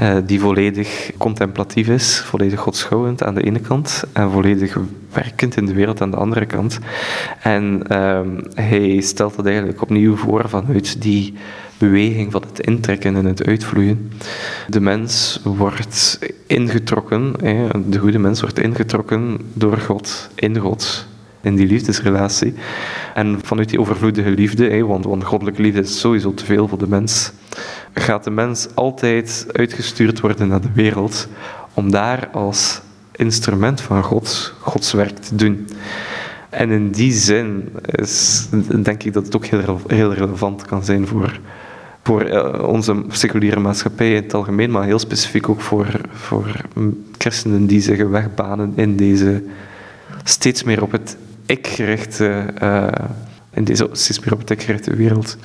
Uh, die volledig contemplatief is, volledig godschouwend aan de ene kant en volledig werkend in de wereld aan de andere kant. En uh, hij stelt dat eigenlijk opnieuw voor vanuit die beweging van het intrekken en het uitvloeien. De mens wordt ingetrokken, de goede mens wordt ingetrokken door God, in God, in die liefdesrelatie. En vanuit die overvloedige liefde, want, want goddelijke liefde is sowieso te veel voor de mens, gaat de mens altijd uitgestuurd worden naar de wereld om daar als instrument van God Gods werk te doen. En in die zin is, denk ik dat het ook heel, heel relevant kan zijn voor voor eh, onze seculiere maatschappij in het algemeen, maar heel specifiek ook voor, voor christenen die zich wegbanen in deze steeds meer op het ik gerichte, uh, in deze ik gerichte wereld.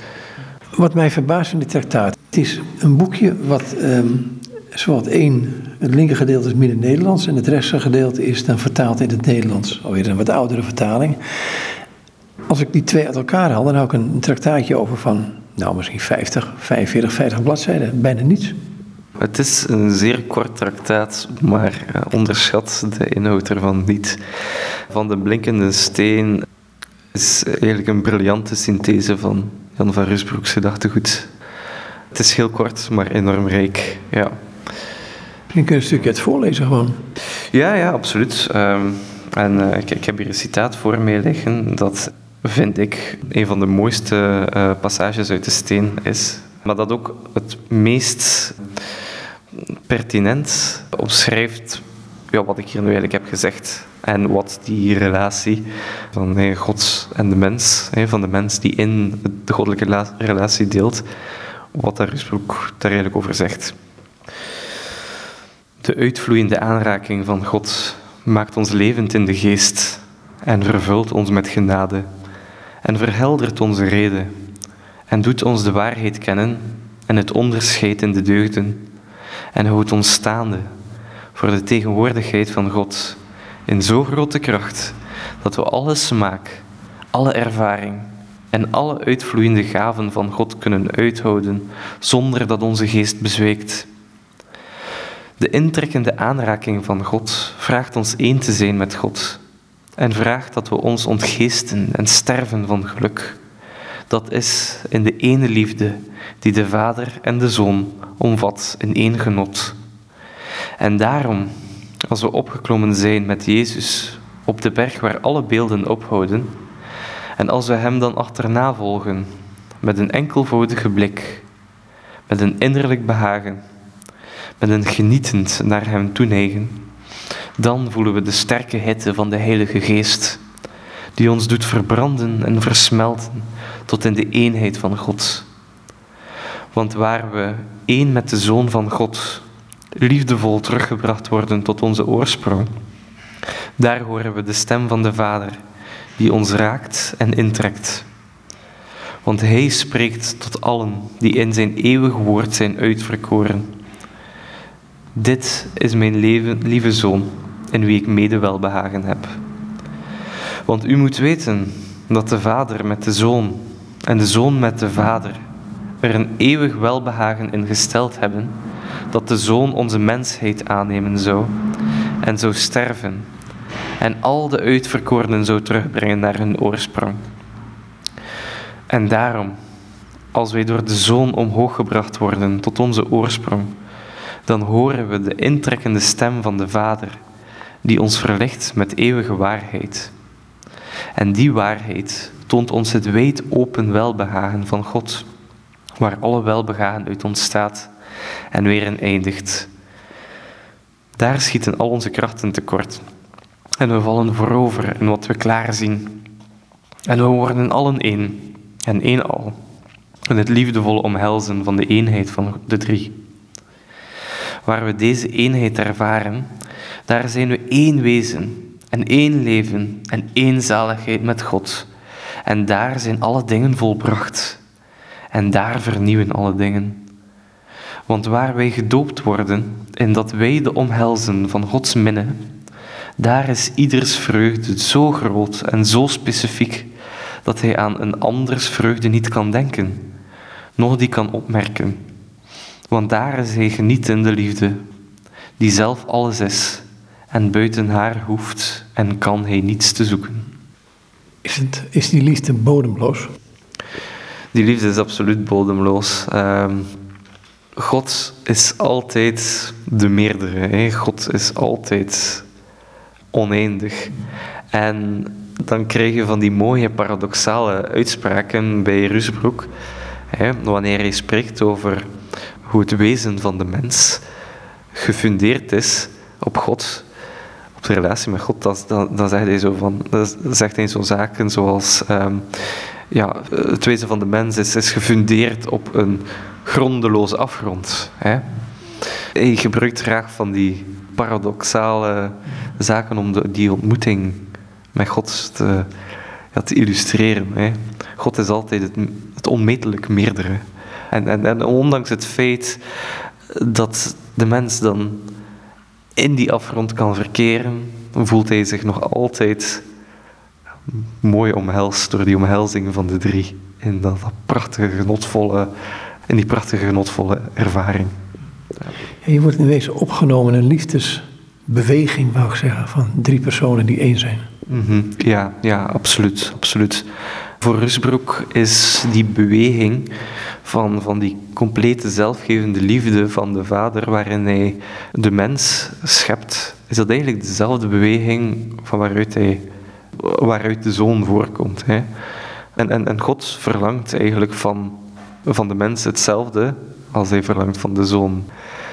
Wat mij verbaast in dit traktaat, het is een boekje wat um, zowat één, het linker gedeelte is midden Nederlands en het rechter gedeelte is dan vertaald in het Nederlands, alweer een wat oudere vertaling. Als ik die twee uit elkaar haal, dan hou ik een traktaatje over van nou, misschien 50, 45, 50 bladzijden, bijna niets. Het is een zeer kort traktaat, maar uh, onderschat de inhoud ervan niet. Van de blinkende steen is eigenlijk een briljante synthese van Jan van Rusbroek's gedachtegoed. Het is heel kort, maar enorm rijk. Ja. Je een stukje het voorlezen gewoon. Ja, ja, absoluut. Um, en uh, ik, ik, heb hier een citaat voor mij liggen dat vind ik een van de mooiste uh, passages uit de steen is. Maar dat ook het meest pertinent omschrijft ja, wat ik hier nu eigenlijk heb gezegd. En wat die relatie van God en de mens, van de mens die in de goddelijke relatie deelt, wat daar Rusbroek daar eigenlijk over zegt. De uitvloeiende aanraking van God maakt ons levend in de geest en vervult ons met genade en verheldert onze reden en doet ons de waarheid kennen en het onderscheid in de deugden en houdt ons staande voor de tegenwoordigheid van God in zo grote kracht dat we alle smaak, alle ervaring en alle uitvloeiende gaven van God kunnen uithouden zonder dat onze geest bezweekt. De intrekkende aanraking van God vraagt ons één te zijn met God en vraagt dat we ons ontgeesten en sterven van geluk. Dat is in de ene liefde die de Vader en de Zoon omvat in één genot. En daarom, als we opgeklommen zijn met Jezus op de berg waar alle beelden ophouden, en als we Hem dan achterna volgen met een enkelvoudige blik, met een innerlijk behagen, met een genietend naar Hem toeneigen, dan voelen we de sterke hitte van de Heilige Geest, die ons doet verbranden en versmelten tot in de eenheid van God. Want waar we één met de Zoon van God, liefdevol teruggebracht worden tot onze oorsprong, daar horen we de stem van de Vader, die ons raakt en intrekt. Want Hij spreekt tot allen die in Zijn eeuwig woord zijn uitverkoren. Dit is mijn leven, lieve Zoon, in wie ik medewelbehagen heb. Want u moet weten dat de Vader met de Zoon en de Zoon met de Vader er een eeuwig welbehagen in gesteld hebben, dat de Zoon onze mensheid aannemen zou en zou sterven en al de uitverkorenen zou terugbrengen naar hun oorsprong. En daarom, als wij door de Zoon omhoog gebracht worden tot onze oorsprong, dan horen we de intrekkende stem van de Vader, die ons verlicht met eeuwige waarheid. En die waarheid toont ons het wijd open welbehagen van God, waar alle welbehagen uit ontstaat en weer in eindigt. Daar schieten al onze krachten tekort. En we vallen voorover in wat we klaarzien. En we worden allen één, en één al, in het liefdevolle omhelzen van de eenheid van de drie. Waar we deze eenheid ervaren, daar zijn we één wezen en één leven en één zaligheid met God. En daar zijn alle dingen volbracht. En daar vernieuwen alle dingen. Want waar wij gedoopt worden, in dat wij de omhelzen van Gods minne, daar is ieders vreugde zo groot en zo specifiek dat hij aan een anders vreugde niet kan denken, nog die kan opmerken. Want daar is hij genietende liefde, die zelf alles is en buiten haar hoeft en kan hij niets te zoeken. Is, het, is die liefde bodemloos? Die liefde is absoluut bodemloos. Ehm, God is altijd de meerdere. Hè? God is altijd oneindig. En dan krijg je van die mooie paradoxale uitspraken bij Rusbroek. Hè? Wanneer hij spreekt over hoe het wezen van de mens gefundeerd is op God, op de relatie met God, dan, dan, zegt hij zo van, dan zegt hij zo zaken zoals ehm, ja, het wezen van de mens is, is gefundeerd op een grondeloze afgrond. Hè? Hij gebruikt graag van die paradoxale zaken om die ontmoeting met God te, ja, te illustreren. Hè? God is altijd het, het onmetelijk meerdere. En, en, en ondanks het feit dat de mens dan in die afgrond kan verkeren, voelt hij zich nog altijd mooi omhelst door die omhelzing van de drie. In dat, prachtige, genotvolle, in die prachtige, genotvolle ervaring. Ja, je wordt in wezen opgenomen in een liefdesbeweging, wou ik zeggen, van drie personen die één zijn. Mm Ja, ja, absoluut, absoluut. Voor Rusbroek is die beweging van, van die complete zelfgevende liefde van de vader, waarin hij de mens schept, is dat eigenlijk dezelfde beweging van waaruit, hij, waaruit de zoon voorkomt. Hè? En, en, en God verlangt eigenlijk van, van de mens hetzelfde als hij verlangt van de zoon.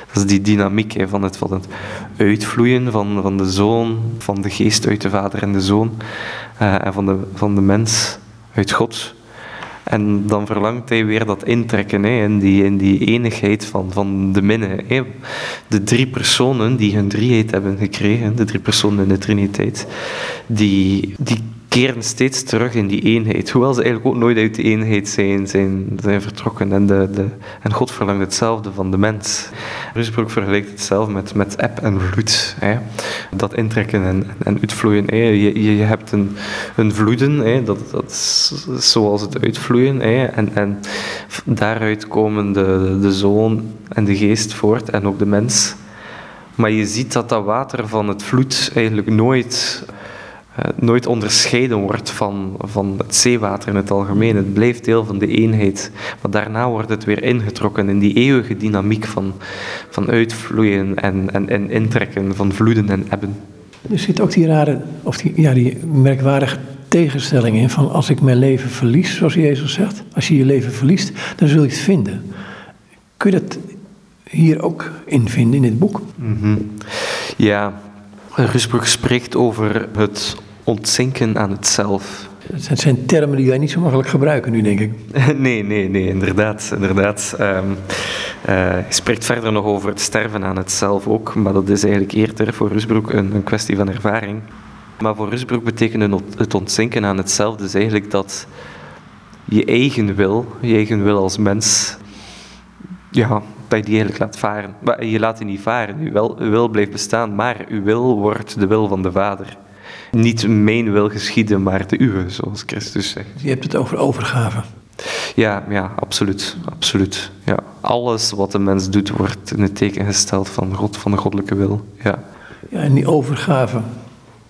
Dat is die dynamiek hè, van, het, van het uitvloeien van, van de zoon, van de geest uit de vader en de zoon, uh, en van de, van de mens uit God. En dan verlangt hij weer dat intrekken hè, in, die, in die enigheid van, van de minne. Hè. De drie personen die hun drieheid hebben gekregen, de drie personen in de Triniteit, die, die keren steeds terug in die eenheid. Hoewel ze eigenlijk ook nooit uit die eenheid zijn, zijn, zijn vertrokken. En, de, de, en God verlangt hetzelfde van de mens. Rusbroek vergelijkt het zelf met, met eb en vloed. Hè. Dat intrekken en, en uitvloeien. Hè. Je, je hebt een, een vloeden, hè. Dat, dat is zoals het uitvloeien. Hè. En, en daaruit komen de, de zoon en de geest voort en ook de mens. Maar je ziet dat dat water van het vloed eigenlijk nooit nooit onderscheiden wordt van, van het zeewater in het algemeen. Het blijft deel van de eenheid. Maar daarna wordt het weer ingetrokken in die eeuwige dynamiek van, van uitvloeien en, en, en intrekken, van vloeden en ebben. Er zit ook die rare, of die, ja, die merkwaardige tegenstelling in van als ik mijn leven verlies, zoals Jezus zegt. Als je je leven verliest, dan zul je het vinden. Kun je dat hier ook in vinden in dit boek? Mm -hmm. Ja, Rusbroek spreekt over het ontzinken aan het zelf. Het zijn termen die wij niet zo makkelijk gebruiken nu, denk ik. nee, nee, nee, inderdaad. inderdaad. Um, uh, hij spreekt verder nog over het sterven aan het zelf ook, maar dat is eigenlijk eerder voor Rusbroek een, een kwestie van ervaring. Maar voor Rusbroek betekent het ontzinken aan het zelf dus eigenlijk dat je eigen wil, je eigen wil als mens, ja, dat je die eigenlijk laat varen. Maar je laat die niet varen, wil, uw wil blijft bestaan, maar uw wil wordt de wil van de Vader. Niet mijn wil geschieden, maar de uwe, zoals Christus zegt. Je hebt het over overgave. Ja, ja, absoluut. absoluut. Ja. Alles wat de mens doet, wordt in het teken gesteld van God, van de goddelijke wil. Ja. Ja, en die overgave,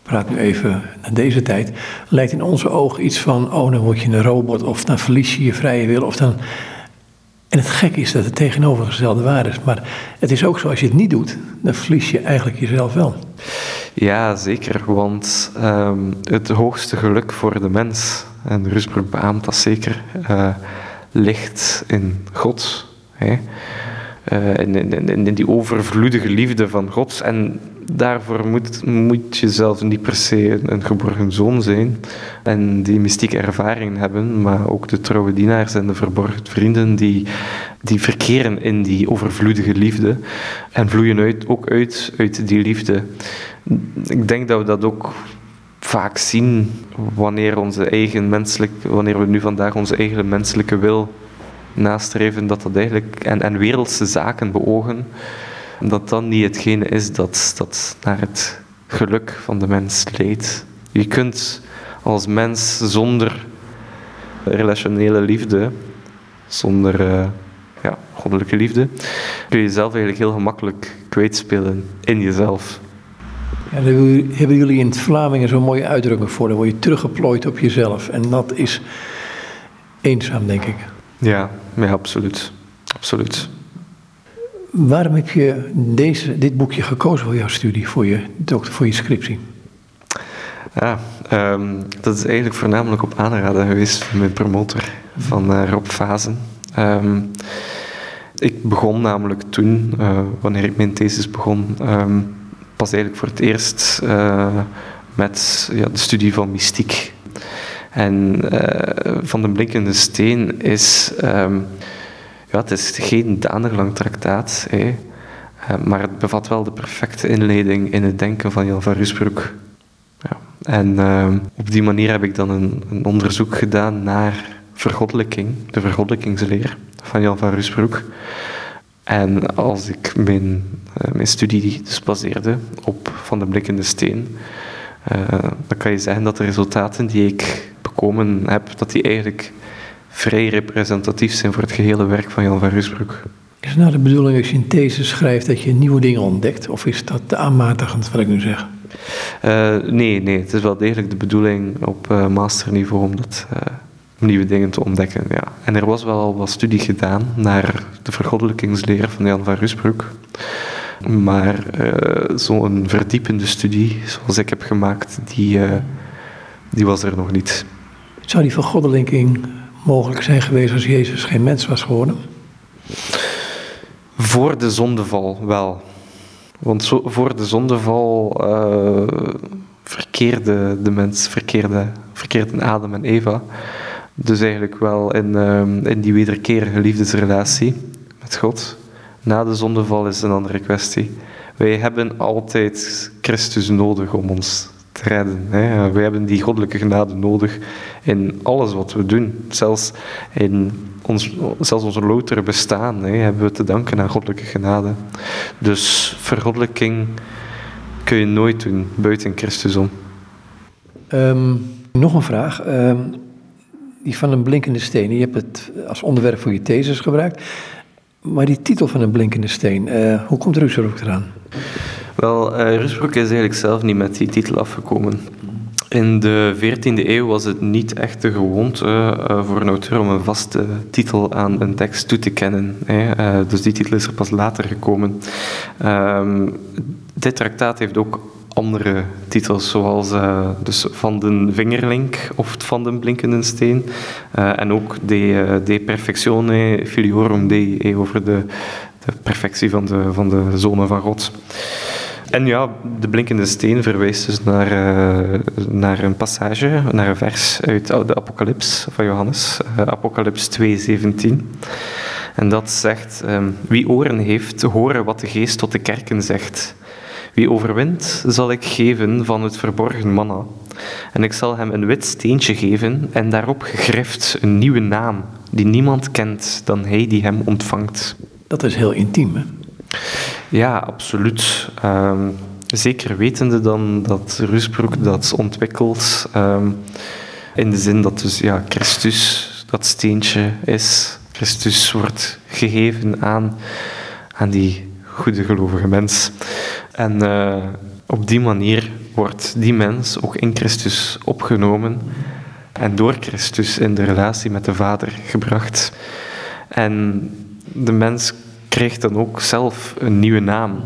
praat nu even naar deze tijd, lijkt in onze ogen iets van, oh, dan word je een robot, of dan verlies je je vrije wil, of dan En het gekke is dat het tegenovergestelde waar is. Maar het is ook zo, als je het niet doet, dan verlies je eigenlijk jezelf wel. Ja, zeker. Want ehm, het hoogste geluk voor de mens, en Rusbroek beaamt dat zeker, uh, ligt in God. Hè? Uh, in, in, in, die overvloedige liefde van God. En daarvoor moet, moet je zelf niet per se een geborgen zoon zijn en die mystieke ervaring hebben, maar ook de trouwe dienaars en de verborgen vrienden die, die verkeren in die overvloedige liefde en vloeien uit, ook uit uit die liefde. Ik denk dat we dat ook vaak zien wanneer, onze eigen menselijk, wanneer we nu vandaag onze eigen menselijke wil nastreven, dat dat eigenlijk, en, en wereldse zaken beogen, dat dat niet hetgene is dat, dat naar het geluk van de mens leidt. Je kunt als mens zonder relationele liefde, zonder uh, ja, goddelijke liefde, kun je jezelf eigenlijk heel gemakkelijk kwijtspelen in jezelf. Ja, daar hebben jullie in het Vlamingen zo'n mooie uitdrukking voor. Dan word je teruggeplooid op jezelf. En dat is eenzaam, denk ik. Ja, ja absoluut. absoluut. Waarom heb je deze, dit boekje gekozen voor jouw studie, voor je, voor je scriptie? Ja, um, dat is eigenlijk voornamelijk op aanraden geweest van mijn promotor, van uh, Rob Fazen. Um, ik begon namelijk toen, uh, wanneer ik mijn thesis begon, um, pas eigenlijk voor het eerst uh, met ja, de studie van mystiek. En Van de Blinkende Steen is ja, het is geen danig traktaat, hè, eh, maar het bevat wel de perfecte inleiding in het denken van Jan van Rusbroek. Ja. En uh, op die manier heb ik dan een, een, onderzoek gedaan naar vergoddelijking, de vergoddelijkingsleer van Jan van Rusbroek. En als ik mijn, uh, mijn studie dus baseerde op Van de Blikkende Steen, dan kan je zeggen dat de resultaten die ik bekomen heb, dat die eigenlijk vrij representatief zijn voor het gehele werk van Jan van Rusbroek. Is het nou de bedoeling als je een thesis schrijft dat je nieuwe dingen ontdekt? Of is dat te aanmatigend wat ik nu zeg? Uh, nee, nee, het is wel degelijk de bedoeling op uh, masterniveau om dat, uh, nieuwe dingen te ontdekken. Ja. En er was wel al wat studie gedaan naar de vergoddelijkingsleer van Jan van Rusbroek. Maar zo'n verdiepende studie, zoals ik heb gemaakt, die, die was er nog niet. Zou die vergoddelijking mogelijk zijn geweest als Jezus geen mens was geworden? Voor de zondeval wel. Want voor de zondeval uh, verkeerde de mens, verkeerde, verkeerden Adam en Eva. Dus eigenlijk wel in, uh, in die wederkerige liefdesrelatie met God. Na de zondeval is een andere kwestie. Wij hebben altijd Christus nodig om ons redden. Hè. Wij hebben die goddelijke genade nodig in alles wat we doen. Zelfs in ons, zelfs ons loutere bestaan hè, hebben we te danken aan goddelijke genade. Dus vergoddelijking kun je nooit doen buiten Christus om. Um, nog een vraag. Um, die van een blinkende steen. Je hebt het als onderwerp voor je thesis gebruikt. Maar die titel van een blinkende steen, uh, hoe komt Rusbroek eraan? Wel, uh, Rusbroek is eigenlijk zelf niet met die titel afgekomen. In de 14e eeuw was het niet echt de gewoonte uh, voor een auteur om een vaste titel aan een tekst toe te kennen. Hè. Dus die titel is er pas later gekomen. Uh, dit traktaat heeft ook andere titels, zoals dus Van den Vingerlink of Van den Blinkende Steen. en ook De, de Perfectione Filiorum Dei, over de, de perfectie van de, van de zonen van God. En ja, de blinkende steen verwijst dus naar, uh, naar een passage, naar een vers uit de Apocalyps van Johannes, uh, Apocalyps 2:17. En dat zegt: um, Wie oren heeft, horen wat de geest tot de kerken zegt. Wie overwint, zal ik geven van het verborgen manna. En ik zal hem een wit steentje geven en daarop gegrift een nieuwe naam, die niemand kent dan hij die hem ontvangt. Dat is heel intiem, hè? Ja, absoluut. Um, zeker wetende dan dat Rusbroek dat ontwikkelt. Um, in de zin dat dus ja, Christus dat steentje is. Christus wordt gegeven aan, aan die goede gelovige mens. En uh, op die manier wordt die mens ook in Christus opgenomen en door Christus in de relatie met de Vader gebracht. En de mens kreeg dan ook zelf een nieuwe naam.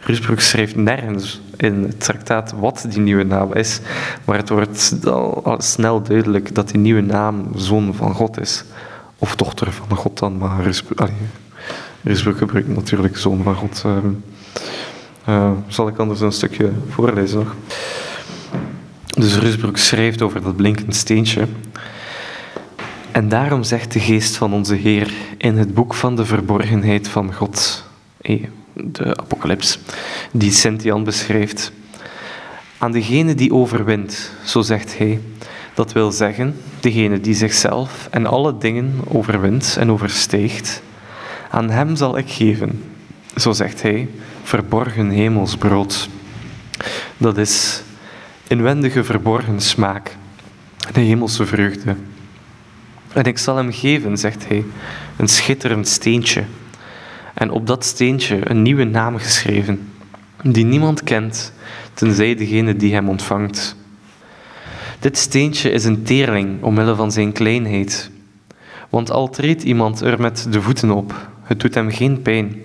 Rusbroek schreef nergens in het traktaat wat die nieuwe naam is, maar het wordt al, snel duidelijk dat die nieuwe naam zoon van God is. Of dochter van God dan, maar Rusbroek, gebruikt natuurlijk zoon van God. Uh, zal ik anders een stukje voorlezen nog? Dus Rusbroek schrijft over dat blinkend steentje. En daarom zegt de geest van onze Heer in het boek van de verborgenheid van God, de Apocalyps, die Sint-Jan beschrijft. Aan degene die overwint, zo zegt hij, dat wil zeggen, degene die zichzelf en alle dingen overwint en oversteegt, aan hem zal ik geven, zo zegt hij, verborgen hemelsbrood. Dat is inwendige verborgen smaak, de hemelse vreugde. En ik zal hem geven, zegt hij, een schitterend steentje. En op dat steentje een nieuwe naam geschreven, die niemand kent, tenzij degene die hem ontvangt. Dit steentje is een teerling omwille van zijn kleinheid. Want al treedt iemand er met de voeten op, het doet hem geen pijn.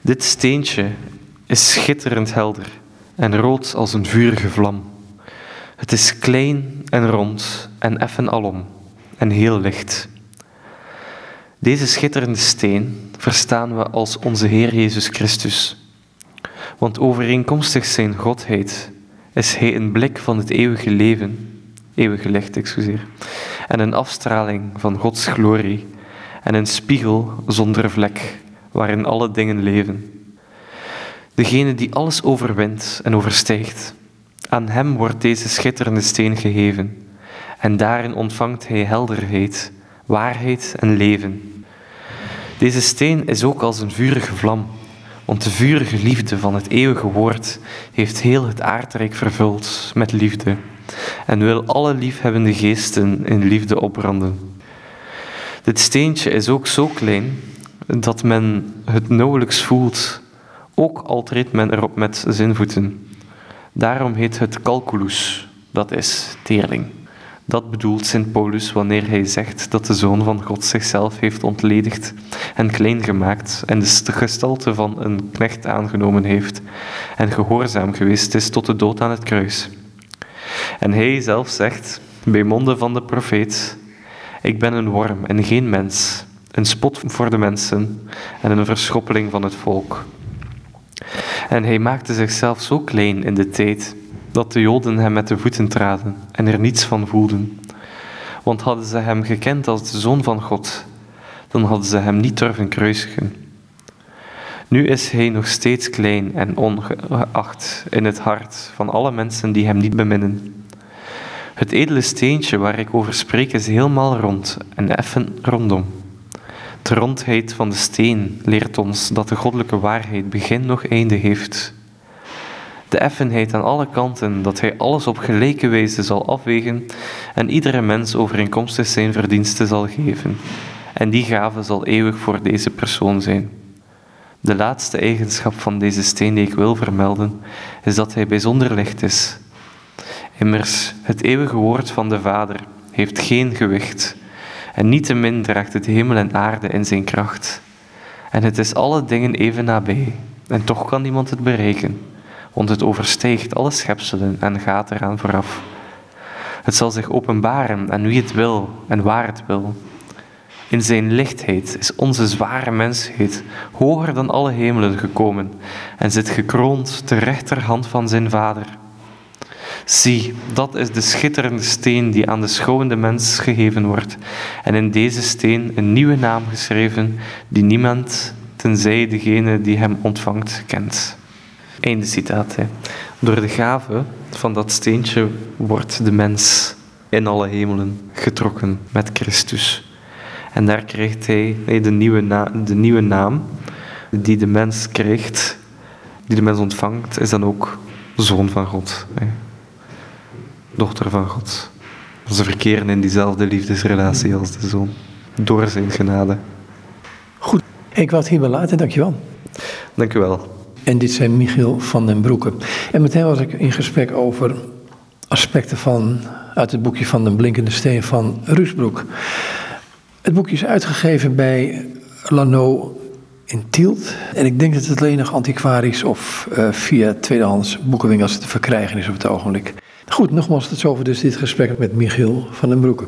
Dit steentje is schitterend helder en rood als een vurige vlam. Het is klein en rond en effen alom en heel licht. Deze schitterende steen verstaan we als onze Heer Jezus Christus. Want overeenkomstig zijn Godheid is Hij een blik van het eeuwige leven, eeuwige licht, excuseer, en een afstraling van Gods glorie en een spiegel zonder vlek waarin alle dingen leven. Degene die alles overwint en overstijgt, aan hem wordt deze schitterende steen gegeven en daarin ontvangt hij helderheid, waarheid en leven. Deze steen is ook als een vurige vlam, want de vurige liefde van het eeuwige woord heeft heel het aardrijk vervuld met liefde en wil alle liefhebbende geesten in liefde opbranden. Dit steentje is ook zo klein dat men het nauwelijks voelt, ook al treedt men erop met zijn voeten. Daarom heet het calculus, dat is teerling. Dat bedoelt Sint Paulus wanneer hij zegt dat de Zoon van God zichzelf heeft ontledigd en klein gemaakt en de gestalte van een knecht aangenomen heeft en gehoorzaam geweest is tot de dood aan het kruis. En hij zelf zegt, bij monden van de profeet, ik ben een worm en geen mens, een spot voor de mensen en een verschoppeling van het volk. En hij maakte zichzelf zo klein in de tijd dat de Joden hem met de voeten traden en er niets van voelden. Want hadden ze hem gekend als de Zoon van God, dan hadden ze hem niet durven kruisigen. Nu is hij nog steeds klein en ongeacht in het hart van alle mensen die hem niet beminnen. Het edele steentje waar ik over spreek is helemaal rond en effen rondom. De rondheid van de steen leert ons dat de goddelijke waarheid begin nog einde heeft de effenheid aan alle kanten, dat hij alles op gelijke wijze zal afwegen en iedere mens overeenkomstig zijn verdiensten zal geven. En die gave zal eeuwig voor deze persoon zijn. De laatste eigenschap van deze steen die ik wil vermelden, is dat hij bijzonder licht is. Immers, het eeuwige woord van de Vader heeft geen gewicht, en niettemin draagt het hemel en aarde in zijn kracht. En het is alle dingen even nabij, en toch kan niemand het bereiken want het overstijgt alle schepselen en gaat eraan vooraf. Het zal zich openbaren aan wie het wil en waar het wil. In zijn lichtheid is onze zware mensheid hoger dan alle hemelen gekomen en zit gekroond ter rechterhand van zijn Vader. Zie, dat is de schitterende steen die aan de schouwende mens gegeven wordt, en in deze steen een nieuwe naam geschreven die niemand, tenzij degene die hem ontvangt, kent. Einde citaat. Hè. Door de gave van dat steentje wordt de mens in alle hemelen getrokken met Christus. En daar krijgt hij de nieuwe, de nieuwe naam die de mens krijgt, die de mens ontvangt, is dan ook zoon van God. Hè. Dochter van God. Ze verkeren in diezelfde liefdesrelatie als de zoon. Door zijn genade. Goed, ik wil het hierbij laten. Dankjewel. Dank u wel. En dit zijn Michiel van den Broeke. En meteen was ik in gesprek over aspecten van, uit het boekje van de Blinkende Steen van Rusbroek. Het boekje is uitgegeven bij Lano in Tielt. En ik denk dat het alleen nog antiquarisch of uh, via tweedehands boekenwinkels te verkrijgen is op het ogenblik. Goed, nogmaals tot zover dus dit gesprek met Michiel van den Broeke.